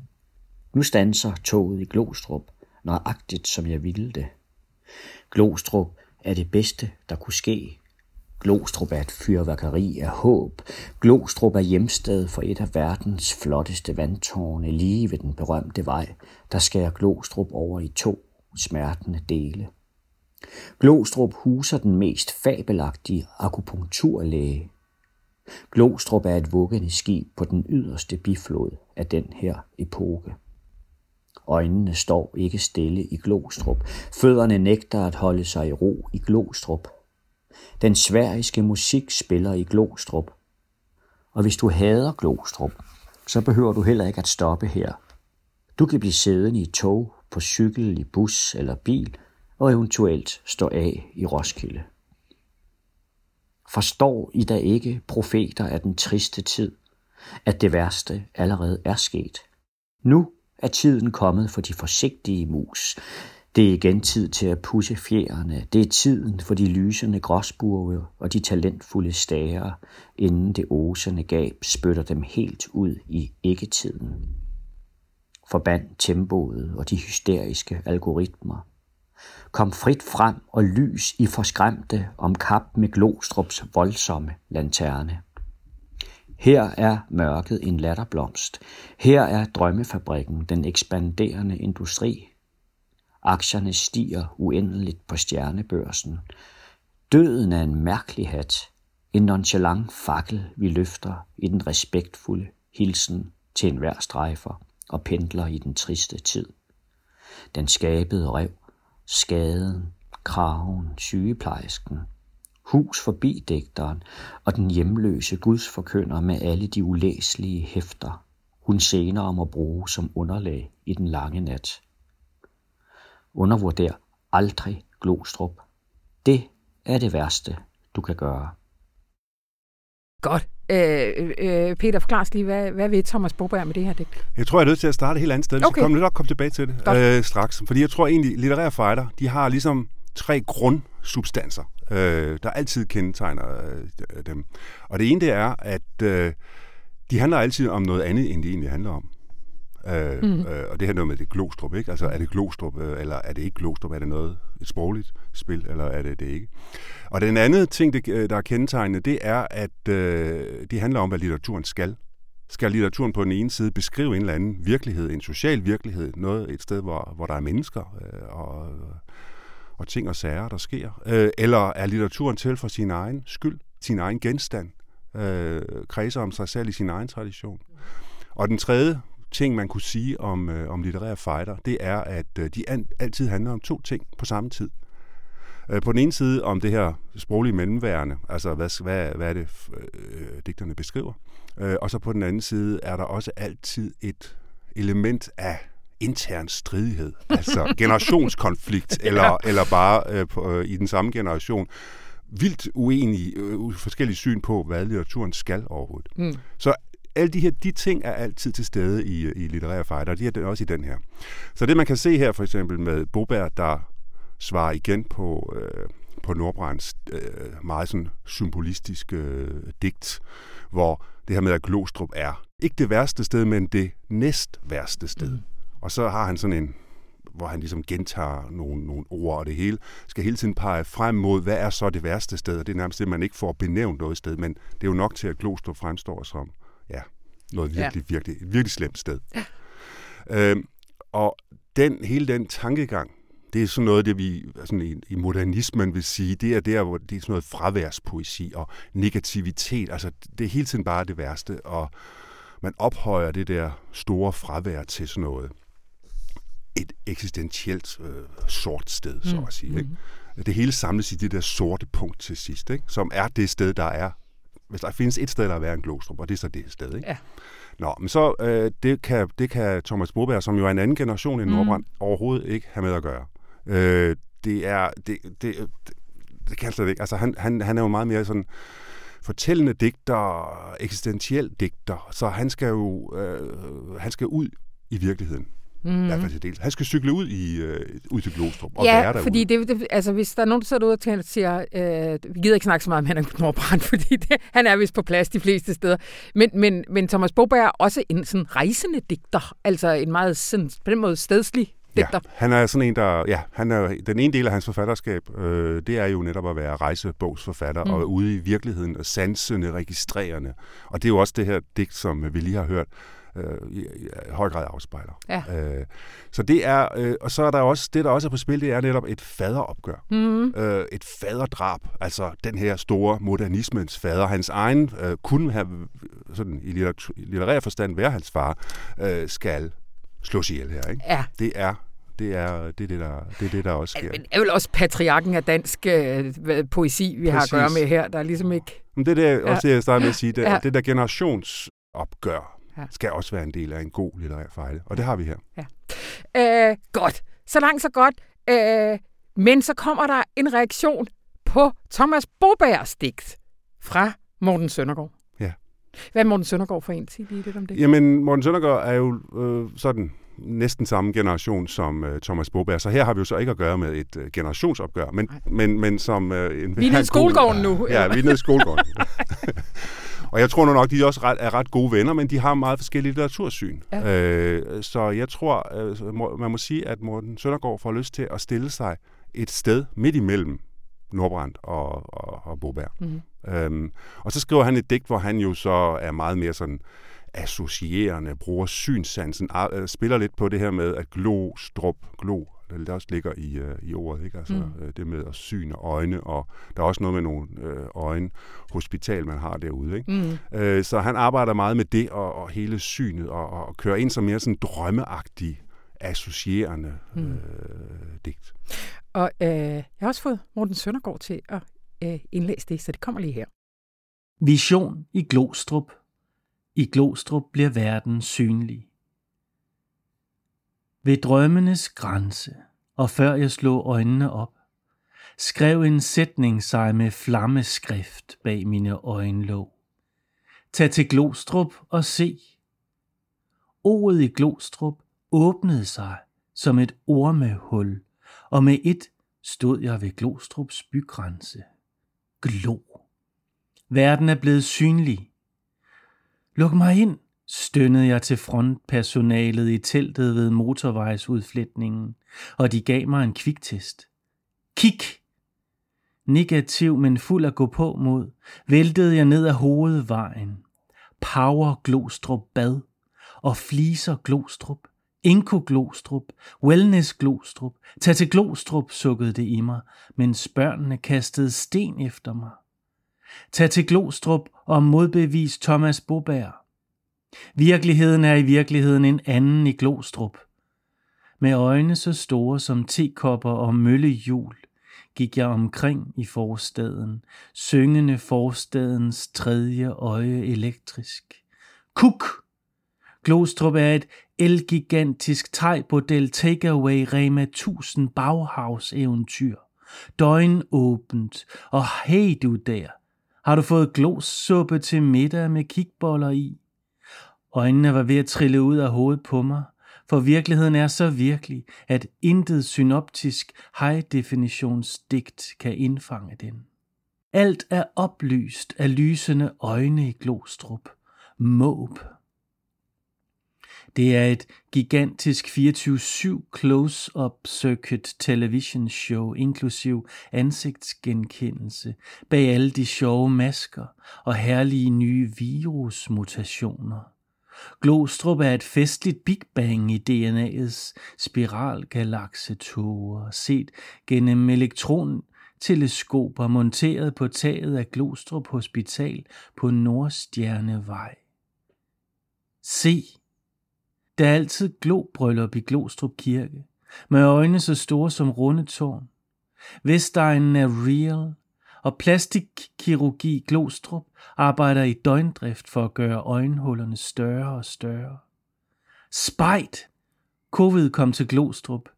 nu stanser toget i Glostrup, nøjagtigt som jeg ville det. Glostrup er det bedste, der kunne ske. Glostrup er et fyrværkeri af håb. Glostrup er hjemsted for et af verdens flotteste vandtårne lige ved den berømte vej, der skærer Glostrup over i to smertende dele. Glostrup huser den mest fabelagtige akupunkturlæge. Glostrup er et vuggende skib på den yderste biflod af den her epoke. Øjnene står ikke stille i Glostrup. Fødderne nægter at holde sig i ro i Glostrup. Den sveriske musik spiller i Glostrup. Og hvis du hader Glostrup, så behøver du heller ikke at stoppe her. Du kan blive siddende i tog, på cykel, i bus eller bil – og eventuelt stå af i Roskilde. Forstår I da ikke, profeter af den triste tid, at det værste allerede er sket? Nu er tiden kommet for de forsigtige mus. Det er igen tid til at pusse fjerne. Det er tiden for de lysende gråsburve og de talentfulde stager, inden det osende gab spytter dem helt ud i ikke-tiden. Forband tempoet og de hysteriske algoritmer. Kom frit frem og lys i forskræmte om kap med Glostrups voldsomme lanterne. Her er mørket en latterblomst. Her er drømmefabrikken, den ekspanderende industri. Aktierne stiger uendeligt på stjernebørsen. Døden er en mærkelig hat. En nonchalant fakkel, vi løfter i den respektfulde hilsen til enhver strejfer og pendler i den triste tid. Den skabede rev skaden, kraven, sygeplejersken, hus forbi digteren og den hjemløse gudsforkynder med alle de ulæselige hæfter, hun senere må bruge som underlag i den lange nat. Undervurder aldrig Glostrup. Det er det værste, du kan gøre. Godt. Øh, øh, Peter, forklar lige, hvad, hvad vil Thomas Boberg med det her digt? Jeg tror, jeg er nødt til at starte et helt andet sted. Okay. Så kommer nok komme tilbage til det øh, straks. Fordi jeg tror egentlig, litterære fighter, de har ligesom tre grundsubstanser, øh, der altid kendetegner øh, dem. Og det ene, det er, at øh, de handler altid om noget andet, end de egentlig handler om. Øh, mm. øh, og det her noget med det Glostrup, ikke? Altså, er det Glostrup, øh, eller er det ikke Glostrup? Er det noget, et sprogligt spil, eller er det det ikke? Og den anden ting, det, øh, der er kendetegnende, det er, at øh, de handler om, hvad litteraturen skal. skal litteraturen på den ene side beskrive en eller anden virkelighed, en social virkelighed, noget et sted, hvor, hvor der er mennesker øh, og, og ting og sager, der sker? Øh, eller er litteraturen til for sin egen skyld, sin egen genstand, øh, kredser om sig selv i sin egen tradition? Og den tredje ting, man kunne sige om, øh, om litterære fighter, det er, at øh, de an, altid handler om to ting på samme tid. Øh, på den ene side om det her sproglige mellemværende, altså hvad, hvad, hvad er det, øh, digterne beskriver. Øh, og så på den anden side er der også altid et element af intern stridighed, altså generationskonflikt, eller, ja. eller bare øh, på, øh, i den samme generation vildt uenige, øh, forskellige syn på, hvad litteraturen skal overhovedet. Mm. Så alle de her de ting er altid til stede i, i litterære fighter, de er også i den her. Så det man kan se her for eksempel med Boberg, der svarer igen på, øh, på Nordbrands øh, meget sådan symbolistiske øh, digt, hvor det her med, at Glostrup er ikke det værste sted, men det næst værste sted. Mm. Og så har han sådan en, hvor han ligesom gentager nogle, nogle ord, og det hele skal hele tiden pege frem mod, hvad er så det værste sted, og det er nærmest det, man ikke får benævnt noget sted, men det er jo nok til, at Glostrup fremstår som ja, noget virkelig, ja. virkelig, et virkelig slemt sted. Ja. Øhm, og den, hele den tankegang, det er sådan noget, det vi sådan i, i modernismen vil sige, det er der, hvor det er sådan noget fraværspoesi og negativitet. Altså, det er hele tiden bare det værste, og man ophøjer det der store fravær til sådan noget et eksistentielt øh, sort sted, så mm. at sige. Ikke? Mm. Det hele samles i det der sorte punkt til sidst, ikke? som er det sted, der er. Hvis der findes et sted, der er værre end Glostrup, og det er så det sted. Ikke? Ja. Nå, men så øh, det, kan, det kan Thomas Boberg, som jo er en anden generation end mm. Nordbrand, overhovedet ikke have med at gøre. Øh, det er... Det, det, det, det kan slet ikke. Altså, han, han, han er jo meget mere sådan fortællende digter, eksistentiel digter, så han skal jo øh, han skal ud i virkeligheden. Mm. I hvert fald til dels. Han skal cykle ud, i, øh, ud til Glostrup og ja, være derude. fordi det, det, altså, hvis der er nogen, der sidder ude og siger, øh, vi gider ikke snakke så meget om Henrik Nordbrand, fordi det, han er vist på plads de fleste steder. Men, men, men Thomas Boberg er også en sådan rejsende digter, altså en meget sådan, på den måde stedslig digter. Ja, han er sådan en, der... Ja, han er, den ene del af hans forfatterskab, øh, det er jo netop at være rejsebogsforfatter mm. og ude i virkeligheden og sansende, registrerende. Og det er jo også det her digt, som vi lige har hørt, øh, i, i høj grad afspejler. Ja. Øh, så det er, øh, og så er der også, det der også er på spil, det er netop et faderopgør. Mm. Øh, et faderdrab, altså den her store modernismens fader. Hans egen øh, kunne have, sådan i litterær forstand, være hans far, øh, skal slås ihjel her. Ikke? Ja. Det er det er det, er det, der, det er det, der også sker. Det er vel også patriarken af dansk øh, poesi, vi Præcis. har at gøre med her. Der er ligesom ikke... Men det er også det, jeg starter med at sige. Det, ja. det der generationsopgør ja. skal også være en del af en god litterær fejl. Og det har vi her. Ja. Øh, godt. Så langt, så godt. Øh, men så kommer der en reaktion på Thomas Bobergs digt fra Morten Søndergaard. Hvad er Morten Søndergaard for en? Sig lige lidt om det. Jamen, Morten Søndergaard er jo øh, sådan næsten samme generation som øh, Thomas Boberg. Så her har vi jo så ikke at gøre med et øh, generationsopgør, men, men, men som... Øh, en, vi er nede i skolegården nu. Ja, vi er nede i skolegården. Og jeg tror nu nok, de også ret, er ret gode venner, men de har meget forskellige litteratursyn. Ja. Øh, så jeg tror, øh, man må sige, at Morten Søndergaard får lyst til at stille sig et sted midt imellem Nordbrandt og, og, og Boberg. Mm-hmm. Øhm, og så skriver han et digt, hvor han jo så er meget mere sådan associerende, bruger synssansen, øh, spiller lidt på det her med, at glo, strup, glo, det også ligger i, øh, i ordet, ikke? Altså mm. øh, det med at syne øjne, og der er også noget med nogle øh, øjne hospital, man har derude, ikke? Mm. Øh, så han arbejder meget med det, og, og hele synet, og, og kører ind som mere sådan drømmeagtig, associerende mm. øh, digt. Og øh, jeg har også fået Morten Søndergaard til at øh, indlæse det, så det kommer lige her. Vision i Glostrup. I Glostrup bliver verden synlig. Ved drømmenes grænse, og før jeg slog øjnene op, skrev en sætning sig med flammeskrift bag mine øjenlåg. Tag til Glostrup og se. Ordet i Glostrup åbnede sig som et ormehul, og med et stod jeg ved Glostrups bygrænse. Glo. Verden er blevet synlig. Luk mig ind, stønnede jeg til frontpersonalet i teltet ved motorvejsudflætningen, og de gav mig en kviktest. Kig! Negativ, men fuld at gå på mod, væltede jeg ned ad hovedvejen. Power Glostrup Bad og Fliser Glostrup, Inko Glostrup, Wellness Glostrup, tag til Glostrup, sukkede det i mig, mens børnene kastede sten efter mig. Tag til Glostrup og modbevis Thomas Bobær. Virkeligheden er i virkeligheden en anden i Glostrup. Med øjne så store som tekopper og møllehjul gik jeg omkring i forstaden, syngende forstadens tredje øje elektrisk. Kuk! Glostrup er et elgigantisk tegbordel takeaway Rema 1000 Bauhaus eventyr. Døgn åbent, og hey du der, har du fået glossuppe til middag med kikboller i? Øjnene var ved at trille ud af hovedet på mig, for virkeligheden er så virkelig, at intet synoptisk high-definitionsdigt kan indfange den. Alt er oplyst af lysende øjne i Glostrup. Måb. Det er et gigantisk 24-7 close-up circuit television show, inklusiv ansigtsgenkendelse, bag alle de sjove masker og herlige nye virusmutationer. Glostrup er et festligt Big Bang i DNA's spiralgalaksetåger, set gennem elektronteleskoper monteret på taget af Glostrup Hospital på Nordstjernevej. Se! Der er altid globryllup i Glostrup Kirke, med øjne så store som runde tårn. Vestegnen er real, og plastikkirurgi Glostrup arbejder i døgndrift for at gøre øjenhullerne større og større. Spejt! Covid kom til Glostrup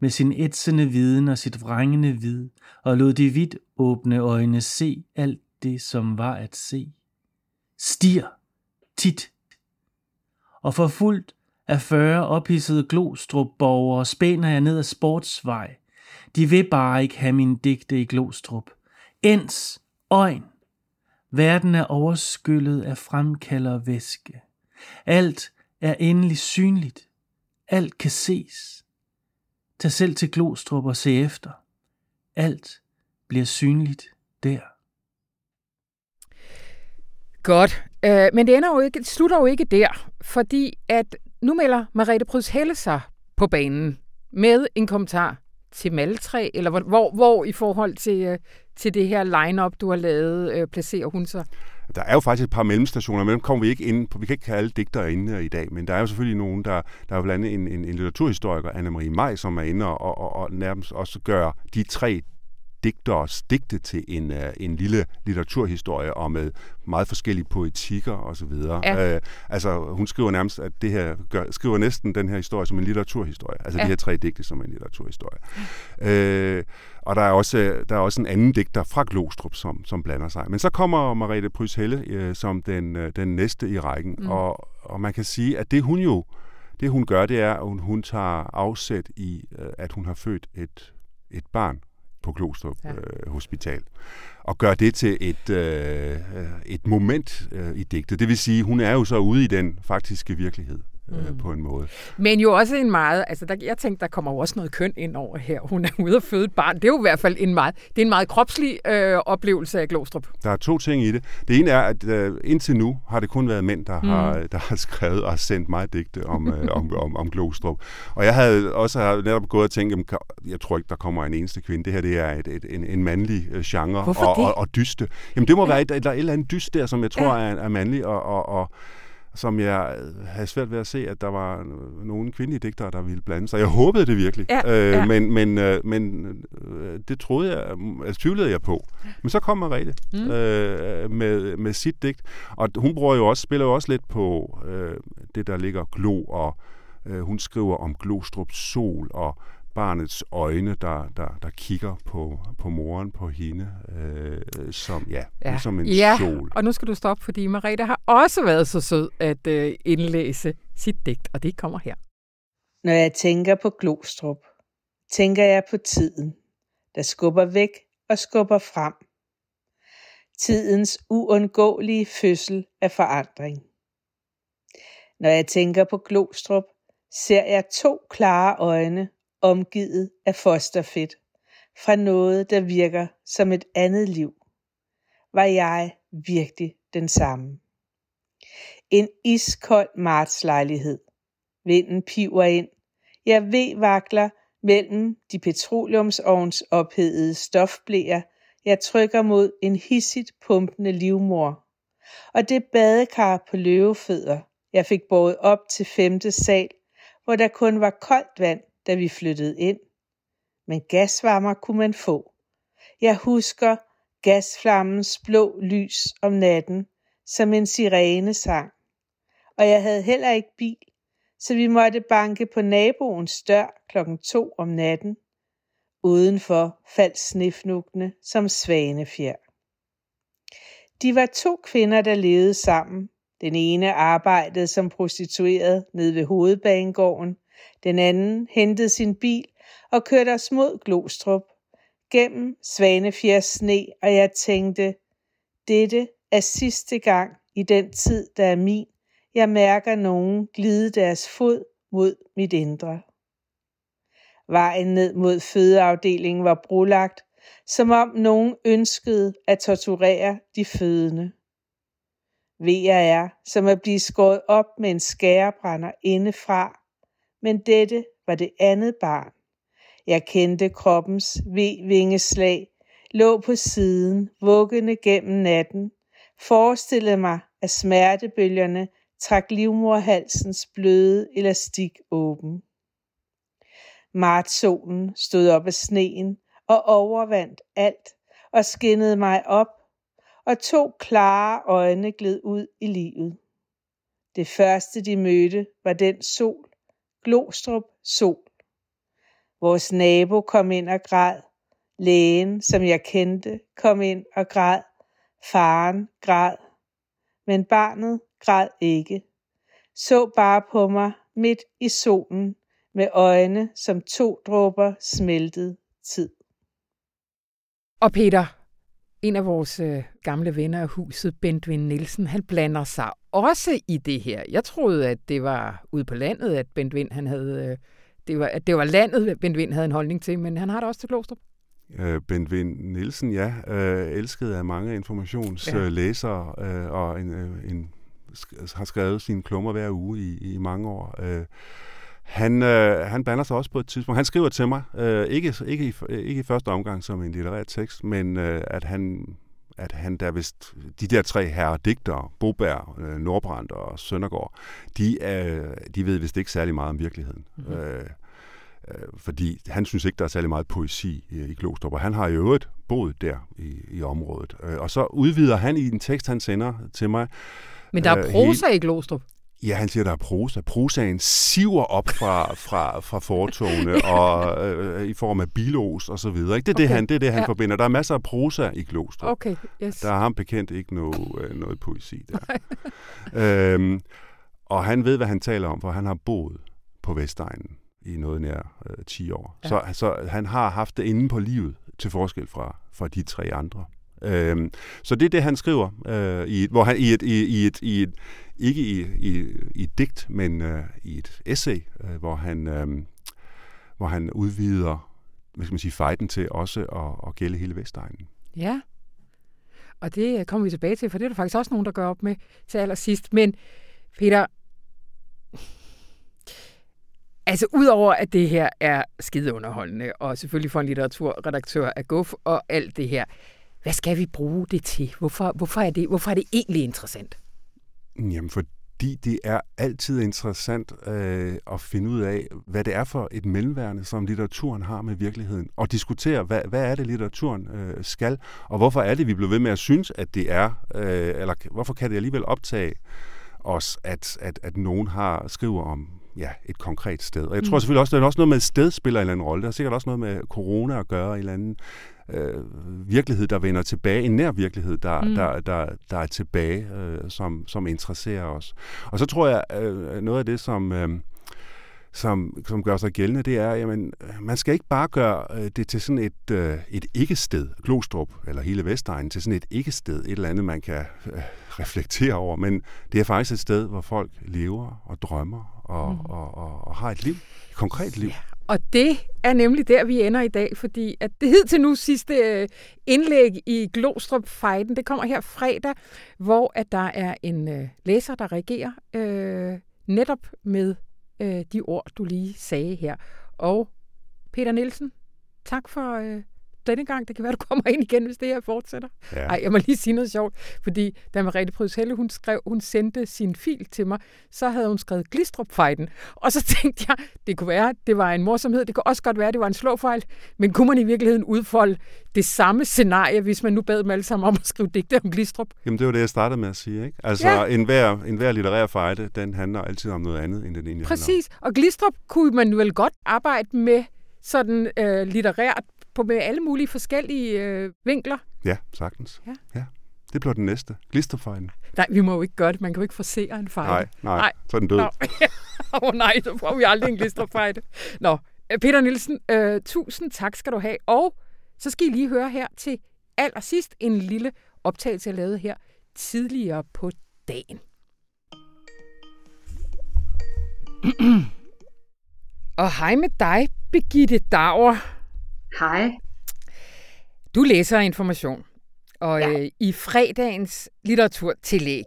med sin ætsende viden og sit vrængende vid, og lod de vidt åbne øjne se alt det, som var at se. Stir! tit, og forfulgt af 40 ophissede Glostrup-borgere spænder jeg ned ad sportsvej. De vil bare ikke have min digte i Glostrup. Ens øjn. Verden er overskyllet af fremkalder væske. Alt er endelig synligt. Alt kan ses. Tag selv til Glostrup og se efter. Alt bliver synligt der. Godt, øh, men det, ender jo ikke, det slutter jo ikke der, fordi at nu melder Marete Pryds Helle sig på banen med en kommentar til Maltræ, eller hvor, hvor, hvor i forhold til, øh, til det her line-up, du har lavet, øh, placerer hun sig? Der er jo faktisk et par mellemstationer, men dem kommer vi ikke ind på. Vi kan ikke have alle digtere inde i dag, men der er jo selvfølgelig nogen, der, der er blandt andet en, en, en litteraturhistoriker, Anne-Marie Maj, som er inde og, og, og nærmest også gør de tre digteres digte til en, uh, en lille litteraturhistorie og med meget forskellige poetikker osv. Ja. Uh, altså, hun skriver nærmest, at det her gør, skriver næsten den her historie som en litteraturhistorie. Altså ja. de her tre digte som en litteraturhistorie. Uh, og der er, også, der er også en anden digter fra Glostrup, som, som blander sig. Men så kommer Marete Prys Helle uh, som den, uh, den næste i rækken, mm. og, og man kan sige, at det hun jo det hun gør, det er, at hun, hun tager afsæt i, at hun har født et, et barn, på Glostrup ja. øh, Hospital. Og gør det til et, øh, et moment øh, i digtet. Det vil sige, hun er jo så ude i den faktiske virkelighed øh, mm. på en måde. Men jo også en meget, altså der, jeg tænkte, der kommer jo også noget køn ind over her. Hun er ude at føde et barn. Det er jo i hvert fald en meget, det er en meget kropslig øh, oplevelse af Glostrup. Der er to ting i det. Det ene er, at øh, indtil nu har det kun været mænd, der, mm. har, der har skrevet og sendt mig digte om, øh, om, om, om Glostrup. Og jeg havde også netop gået og tænkt, jamen, jeg tror ikke, der kommer en eneste kvinde. Det her det er et, et, en, en mandlig øh, genre Hvorfor og, det? og, og dyste. Jamen det må ja. være et, et, et eller andet dyst der, som jeg tror ja. er, er mandlig og, og, og som jeg havde svært ved at se, at der var nogle kvindelige digtere, der ville blande sig. Jeg håbede det virkelig, ja, øh, ja. men, men, øh, men øh, det troede jeg, altså tvivlede jeg på. Men så kom Marete mm. øh, med, med sit digt, og hun bruger jo også, spiller jo også lidt på øh, det, der ligger glo, og øh, hun skriver om Glostrups sol, og barnets øjne, der, der, der kigger på, på moren, på hende, øh, som, ja, ja. som en ja, sol. og nu skal du stoppe, fordi Marita har også været så sød at øh, indlæse sit digt, og det kommer her. Når jeg tænker på Glostrup, tænker jeg på tiden, der skubber væk og skubber frem. Tidens uundgåelige fødsel af forandring. Når jeg tænker på Glostrup, ser jeg to klare øjne omgivet af fosterfedt, fra noget, der virker som et andet liv. Var jeg virkelig den samme? En iskold martslejlighed. Vinden piver ind. Jeg ved vakler mellem de petroleumsovns ophedede stofblæer, jeg trykker mod en hissigt pumpende livmor. Og det badekar på løvefødder, jeg fik båret op til femte sal, hvor der kun var koldt vand, da vi flyttede ind. Men gasvarmer kunne man få. Jeg husker gasflammens blå lys om natten, som en sirene sang. Og jeg havde heller ikke bil, så vi måtte banke på naboens dør klokken to om natten. Udenfor faldt snifnugne som svanefjer. De var to kvinder, der levede sammen. Den ene arbejdede som prostitueret nede ved hovedbanegården. Den anden hentede sin bil og kørte os mod Glostrup. Gennem Svanefjers sne, og jeg tænkte, dette er sidste gang i den tid, der er min, jeg mærker nogen glide deres fod mod mit indre. Vejen ned mod fødeafdelingen var brolagt, som om nogen ønskede at torturere de fødende. Ved er, som at blive skåret op med en skærebrænder indefra, men dette var det andet barn. Jeg kendte kroppens vingeslag, lå på siden, vuggende gennem natten, forestillede mig, at smertebølgerne trak livmorhalsens bløde elastik åben. Martsolen stod op af sneen og overvandt alt og skinnede mig op, og to klare øjne gled ud i livet. Det første, de mødte, var den sol, Glostrup sol. Vores nabo kom ind og græd. Lægen, som jeg kendte, kom ind og græd. Faren græd. Men barnet græd ikke. Så bare på mig midt i solen med øjne som to dråber smeltet tid. Og Peter, en af vores øh, gamle venner af huset, Bentvin Nielsen, han blander sig også i det her. Jeg troede, at det var ude på landet, at Bentwin han havde, øh, det var, at det var landet, Bentwin havde en holdning til, men han har det også til Glostrup. Øh, Bentwin Nielsen, ja, øh, elsket af mange informationslæsere ja. øh, og en, øh, en, har skrevet sine klummer hver uge i, i mange år. Øh, han, øh, han bander sig også på et tidspunkt. Han skriver til mig, øh, ikke, ikke, i, ikke i første omgang som en litterær tekst, men øh, at han at han der vist, de der tre herrer digtere, Boberg, øh, Nordbrandt og Søndergaard, de, øh, de ved vist ikke særlig meget om virkeligheden. Mm-hmm. Øh, øh, fordi han synes ikke, der er særlig meget poesi i, i Glostrup, og han har i øvrigt boet der i, i området. Øh, og så udvider han i en tekst, han sender til mig. Men der er øh, prosa helt, i Glostrup. Ja, han siger, der er prosa. Prosaen siver op fra, fra, fra fortogene og øh, i form af bilos og så videre. Ikke? Det er okay. det, han, det, er det, han ja. forbinder. Der er masser af prosa i Glostrup. Okay, yes. Der er ham bekendt ikke noget, øh, noget poesi der. øhm, og han ved, hvad han taler om, for han har boet på Vestegnen i noget nær øh, 10 år. Ja. Så, så han har haft det inde på livet, til forskel fra, fra de tre andre. Øh, så det er det, han skriver, øh, i, hvor han i et, i, i et, i et ikke i, i, i et digt, men øh, i et essay, øh, hvor han øh, hvor han udvider hvad skal man sige, fejden til også at, at gælde hele Vestegnen. Ja, og det øh, kommer vi tilbage til, for det er der faktisk også nogen, der gør op med til allersidst. Men Peter, altså udover at det her er skide underholdende, og selvfølgelig for en litteraturredaktør af Guf og alt det her, hvad skal vi bruge det til? Hvorfor, hvorfor, er, det, hvorfor er det egentlig interessant? Jamen, fordi det er altid interessant øh, at finde ud af, hvad det er for et mellemværende, som litteraturen har med virkeligheden, og diskutere, hvad, hvad er det, litteraturen øh, skal, og hvorfor er det, vi bliver ved med at synes, at det er, øh, eller hvorfor kan det alligevel optage os, at, at, at nogen har skriver om ja, et konkret sted. Og jeg tror mm. selvfølgelig også, det er også noget med, at sted spiller en eller anden rolle. Der er sikkert også noget med corona at gøre, en eller anden øh, virkelighed, der vender tilbage, en nær virkelighed, der, mm. der, der, der er tilbage, øh, som, som interesserer os. Og så tror jeg, øh, noget af det, som... Øh, som, som gør sig gældende, det er, jamen, man skal ikke bare gøre øh, det til sådan et, øh, et ikke-sted, Glostrup eller hele Vestegnen, til sådan et ikke-sted, et eller andet, man kan øh, reflektere over, men det er faktisk et sted, hvor folk lever og drømmer og, mm. og, og, og har et liv, et konkret liv. Ja, og det er nemlig der, vi ender i dag, fordi at det hed til nu sidste øh, indlæg i glostrup fejden det kommer her fredag, hvor at der er en øh, læser, der reagerer øh, netop med øh, de ord, du lige sagde her. Og Peter Nielsen, tak for øh, denne gang. Det kan være, du kommer ind igen, hvis det her fortsætter. Ja. Ej, jeg må lige sige noget sjovt, fordi da Merete Prøves Helle, hun, skrev, hun sendte sin fil til mig, så havde hun skrevet glistrup -fejden. Og så tænkte jeg, det kunne være, det var en morsomhed. Det kunne også godt være, det var en slåfejl. Men kunne man i virkeligheden udfolde det samme scenarie, hvis man nu bad dem alle sammen om at skrive digte om glistrup? Jamen, det var det, jeg startede med at sige. Ikke? Altså, ja. enhver, enhver litterær fejde, den handler altid om noget andet, end den egentlig Præcis. Og glistrup kunne man vel godt arbejde med sådan øh, litterært på med alle mulige forskellige øh, vinkler. Ja, sagtens. Ja. ja. Det bliver den næste. Glisterfejlen. Nej, vi må jo ikke gøre det. Man kan jo ikke forsere en fejl. Nej, nej, nej. Så er den død. Åh oh, nej, så får vi aldrig en glisterfejl. Nå, øh, Peter Nielsen, øh, tusind tak skal du have. Og så skal I lige høre her til allersidst en lille optagelse, jeg lavede her tidligere på dagen. Og hej med dig, Begitte Dauer. Hej. Du læser information, og ja. øh, i fredagens litteraturtillæg,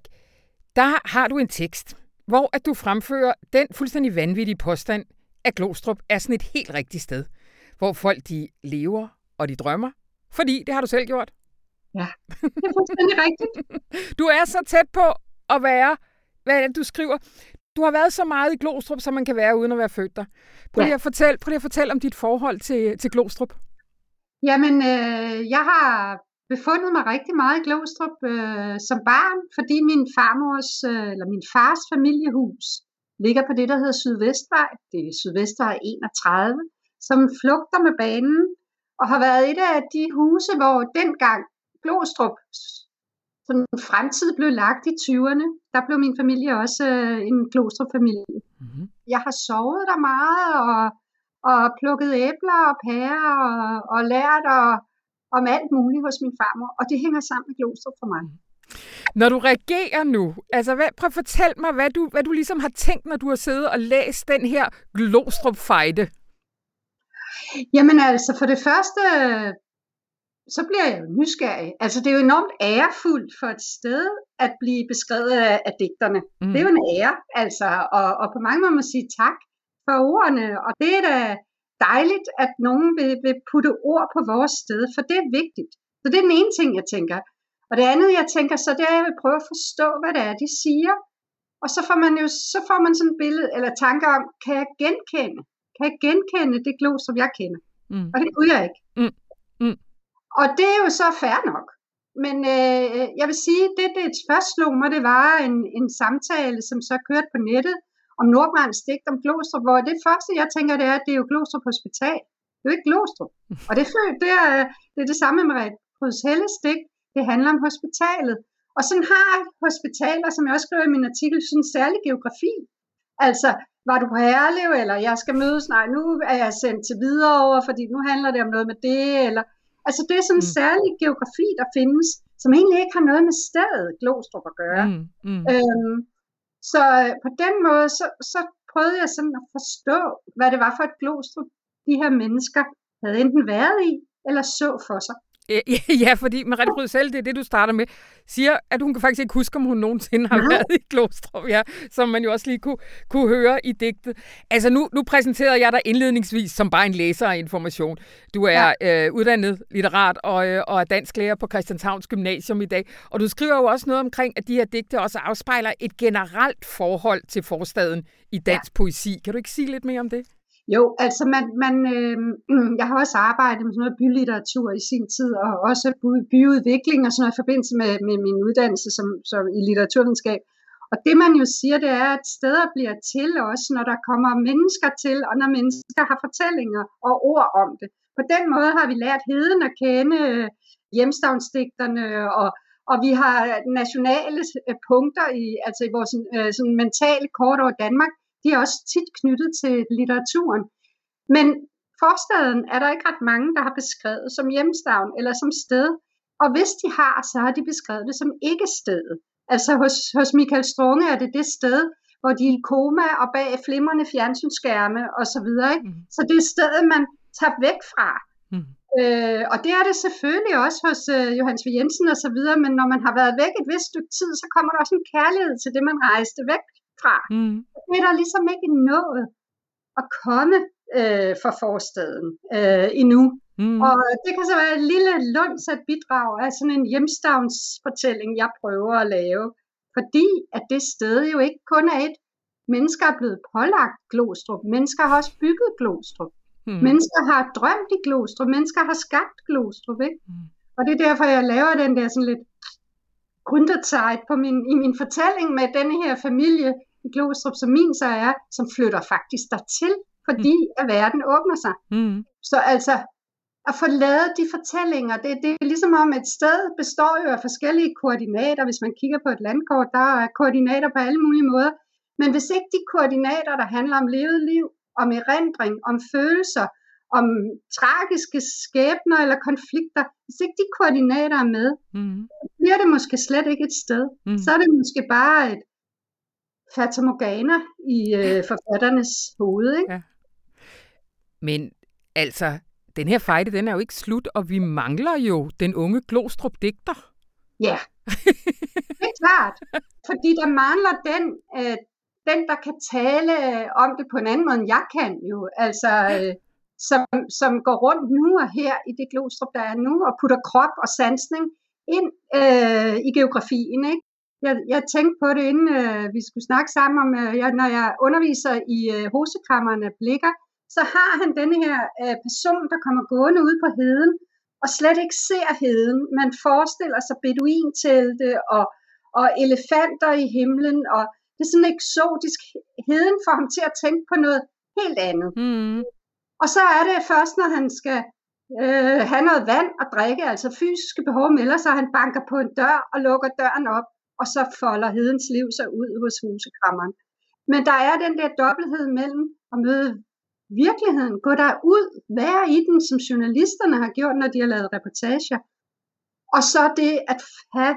der har du en tekst, hvor at du fremfører den fuldstændig vanvittige påstand, at Glostrup er sådan et helt rigtigt sted, hvor folk de lever og de drømmer, fordi det har du selv gjort. Ja, det er fuldstændig rigtigt. Du er så tæt på at være, hvad er det, du skriver? Du har været så meget i Glostrup, som man kan være uden at være født der. Prøv lige, ja. at, fortælle, prøv lige at fortælle om dit forhold til, til Glostrup. Jamen, øh, jeg har befundet mig rigtig meget i Glostrup øh, som barn, fordi min farmors, øh, eller min fars familiehus ligger på det, der hedder Sydvestvej. Det er Sydvestvej 31, som flugter med banen, og har været et af de huse, hvor dengang Glostrup sådan fremtid blev lagt i 20'erne. Der blev min familie også øh, en klosterfamilie. Mm-hmm. Jeg har sovet der meget og, og plukket æbler og pærer og, og lært og, om alt muligt hos min farmor, og det hænger sammen med Glostrup for mig. Når du reagerer nu, altså hvad, prøv at fortæl mig, hvad du, hvad du ligesom har tænkt, når du har siddet og læst den her Glostrup-fejde. Jamen altså, for det første, så bliver jeg jo nysgerrig. Altså det er jo enormt ærefuldt for et sted at blive beskrevet af, af digterne. Mm. Det er jo en ære, altså, og, og på mange måder må sige tak for ordene, og det er da dejligt, at nogen vil, vil putte ord på vores sted, for det er vigtigt. Så det er den ene ting, jeg tænker. Og det andet, jeg tænker, så det er, at jeg vil prøve at forstå, hvad det er, de siger. Og så får man jo så får man sådan et billede, eller tanker om, kan jeg genkende? Kan jeg genkende det glo, som jeg kender? Mm. Og det kunne jeg ikke. Mm. Og det er jo så fair nok. Men øh, jeg vil sige, det det først slog mig, det var en, en samtale, som så kørte på nettet om Nordbrands digt om Glostrup, hvor det første, jeg tænker, det er, at det er jo Glostrup Hospital. Det er jo ikke Glostrup. Og det, det, er, øh, det er det samme med Røds Helles digt. Det handler om hospitalet. Og sådan har hospitaler, som jeg også skriver i min artikel, sådan en særlig geografi. Altså, var du på Herlev, eller jeg skal mødes, nej, nu er jeg sendt til videre over, fordi nu handler det om noget med det, eller Altså det er sådan en mm. særlig geografi, der findes, som egentlig ikke har noget med stedet Glostrup at gøre. Mm. Mm. Øhm, så øh, på den måde, så, så prøvede jeg sådan at forstå, hvad det var for et Glostrup, de her mennesker havde enten været i, eller så for sig. Ja, fordi Mariette Bryd selv, det er det, du starter med, siger, at hun kan faktisk ikke huske, om hun nogensinde har været i Glostrup, ja, som man jo også lige kunne, kunne høre i digtet. Altså nu, nu præsenterede jeg dig indledningsvis som bare en læser af information. Du er ja. øh, uddannet litterat og, øh, og er dansk lærer på Christianshavns Gymnasium i dag, og du skriver jo også noget omkring, at de her digte også afspejler et generelt forhold til forstaden i dansk ja. poesi. Kan du ikke sige lidt mere om det? Jo, altså man, man øh, jeg har også arbejdet med sådan noget bylitteratur i sin tid, og også byudvikling og sådan noget i forbindelse med, med min uddannelse som, som i litteraturvidenskab. Og det man jo siger, det er, at steder bliver til også, når der kommer mennesker til, og når mennesker har fortællinger og ord om det. På den måde har vi lært heden at kende øh, hjemstavnsdigterne, og, og vi har nationale øh, punkter i, altså i vores øh, sådan mentale kort over Danmark, de er også tit knyttet til litteraturen. Men forstaden er der ikke ret mange, der har beskrevet som hjemstavn eller som sted. Og hvis de har, så har de beskrevet det som ikke stedet. Altså hos, hos Michael Strunge er det det sted, hvor de er i koma og bag flimrende fjernsynsskærme osv. Ikke? Mm. Så det er stedet, man tager væk fra. Mm. Øh, og det er det selvfølgelig også hos øh, Johannes V. Jensen og så videre, men når man har været væk et vist stykke tid, så kommer der også en kærlighed til det, man rejste væk fra. Mm. Det er der ligesom ikke nået at komme øh, fra forstaden øh, endnu. Mm. Og det kan så være et lille lundsat bidrag af sådan en hjemstavnsfortælling, jeg prøver at lave. Fordi at det sted jo ikke kun er et. Mennesker er blevet pålagt Glostrup. Mennesker har også bygget Glostrup. Mm. Mennesker har drømt i Glostrup. Mennesker har skabt Glostrup. Ikke? Mm. Og det er derfor, jeg laver den der sådan lidt gründerzeit på min, i min fortælling med denne her familie i Glostrup, som min så er, som flytter faktisk dertil, fordi mm. at verden åbner sig. Mm. Så altså, at få lavet de fortællinger, det, det er ligesom om et sted består jo af forskellige koordinater. Hvis man kigger på et landkort, der er koordinater på alle mulige måder. Men hvis ikke de koordinater, der handler om levet liv, om erindring, om følelser, om tragiske skæbner eller konflikter, hvis ikke de koordinater er med, mm. bliver det måske slet ikke et sted. Mm. Så er det måske bare et fatamorgana i øh, forfatternes hoved. Ikke? Ja. Men altså, den her fejde, den er jo ikke slut, og vi mangler jo den unge Glostrup digter. Ja, det er klart. Fordi der mangler den, øh, den, der kan tale om det på en anden måde, end jeg kan jo. Altså, øh, som, som går rundt nu og her i det Glostrup, der er nu, og putter krop og sansning ind øh, i geografien. Ikke? Jeg, jeg tænkte på det, inden øh, vi skulle snakke sammen om, øh, jeg, når jeg underviser i øh, hosekammerne blikker, så har han denne her øh, person, der kommer gående ud på heden, og slet ikke ser heden. Man forestiller sig beduintelte og, og elefanter i himlen, og det er sådan eksotisk. Heden får ham til at tænke på noget helt andet. Mm. Og så er det først, når han skal øh, have noget vand og drikke, altså fysiske behov melder sig, han banker på en dør og lukker døren op, og så folder hedens liv sig ud hos husekrammeren. Men der er den der dobbelthed mellem at møde virkeligheden, gå der ud, være i den, som journalisterne har gjort, når de har lavet reportager, og så det at have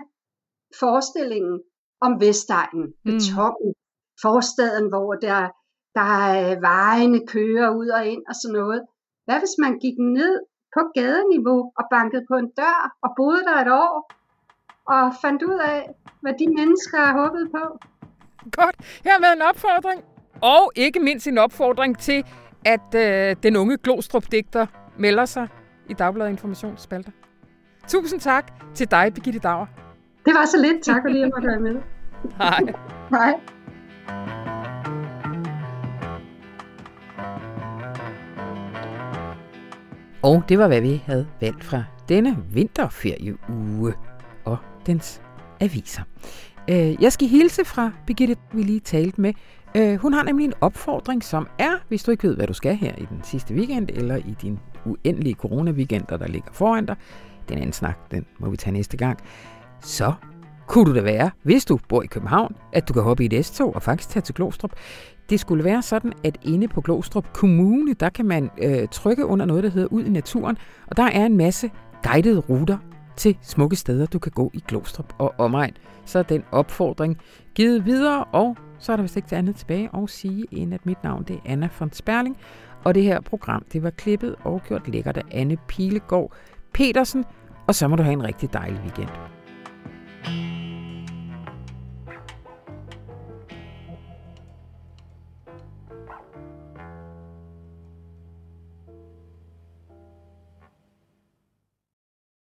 forestillingen om Vestegnen, mm. betongen, forstaden, hvor der, der er vejene kører ud og ind og sådan noget. Hvad hvis man gik ned på gadeniveau og bankede på en dør og boede der et år og fandt ud af, hvad de mennesker har håbet på? Godt. Her med en opfordring. Og ikke mindst en opfordring til, at øh, den unge Glostrup-digter melder sig i Dagbladet Informationsspalter. Tusind tak til dig, Birgitte Dauer. Det var så lidt. Tak fordi jeg måtte være med. Hej. Hej. Og det var, hvad vi havde valgt fra denne vinterferieuge og dens aviser. Øh, jeg skal hilse fra Birgitte, vi lige talte med. Øh, hun har nemlig en opfordring, som er, hvis du ikke ved, hvad du skal her i den sidste weekend, eller i din uendelige corona-weekender, der ligger foran dig, den anden snak, den må vi tage næste gang, så kunne du det være, hvis du bor i København, at du kan hoppe i et S-tog og faktisk tage til Glostrup. Det skulle være sådan, at inde på Glostrup Kommune, der kan man øh, trykke under noget, der hedder Ud i naturen, og der er en masse guidede ruter til smukke steder, du kan gå i Glostrup og omegn. Så er den opfordring givet videre, og så er der vist ikke andet tilbage at sige, end at mit navn det er Anna von Sperling, og det her program det var klippet og gjort lækkert af Anne Pilegaard Petersen, og så må du have en rigtig dejlig weekend.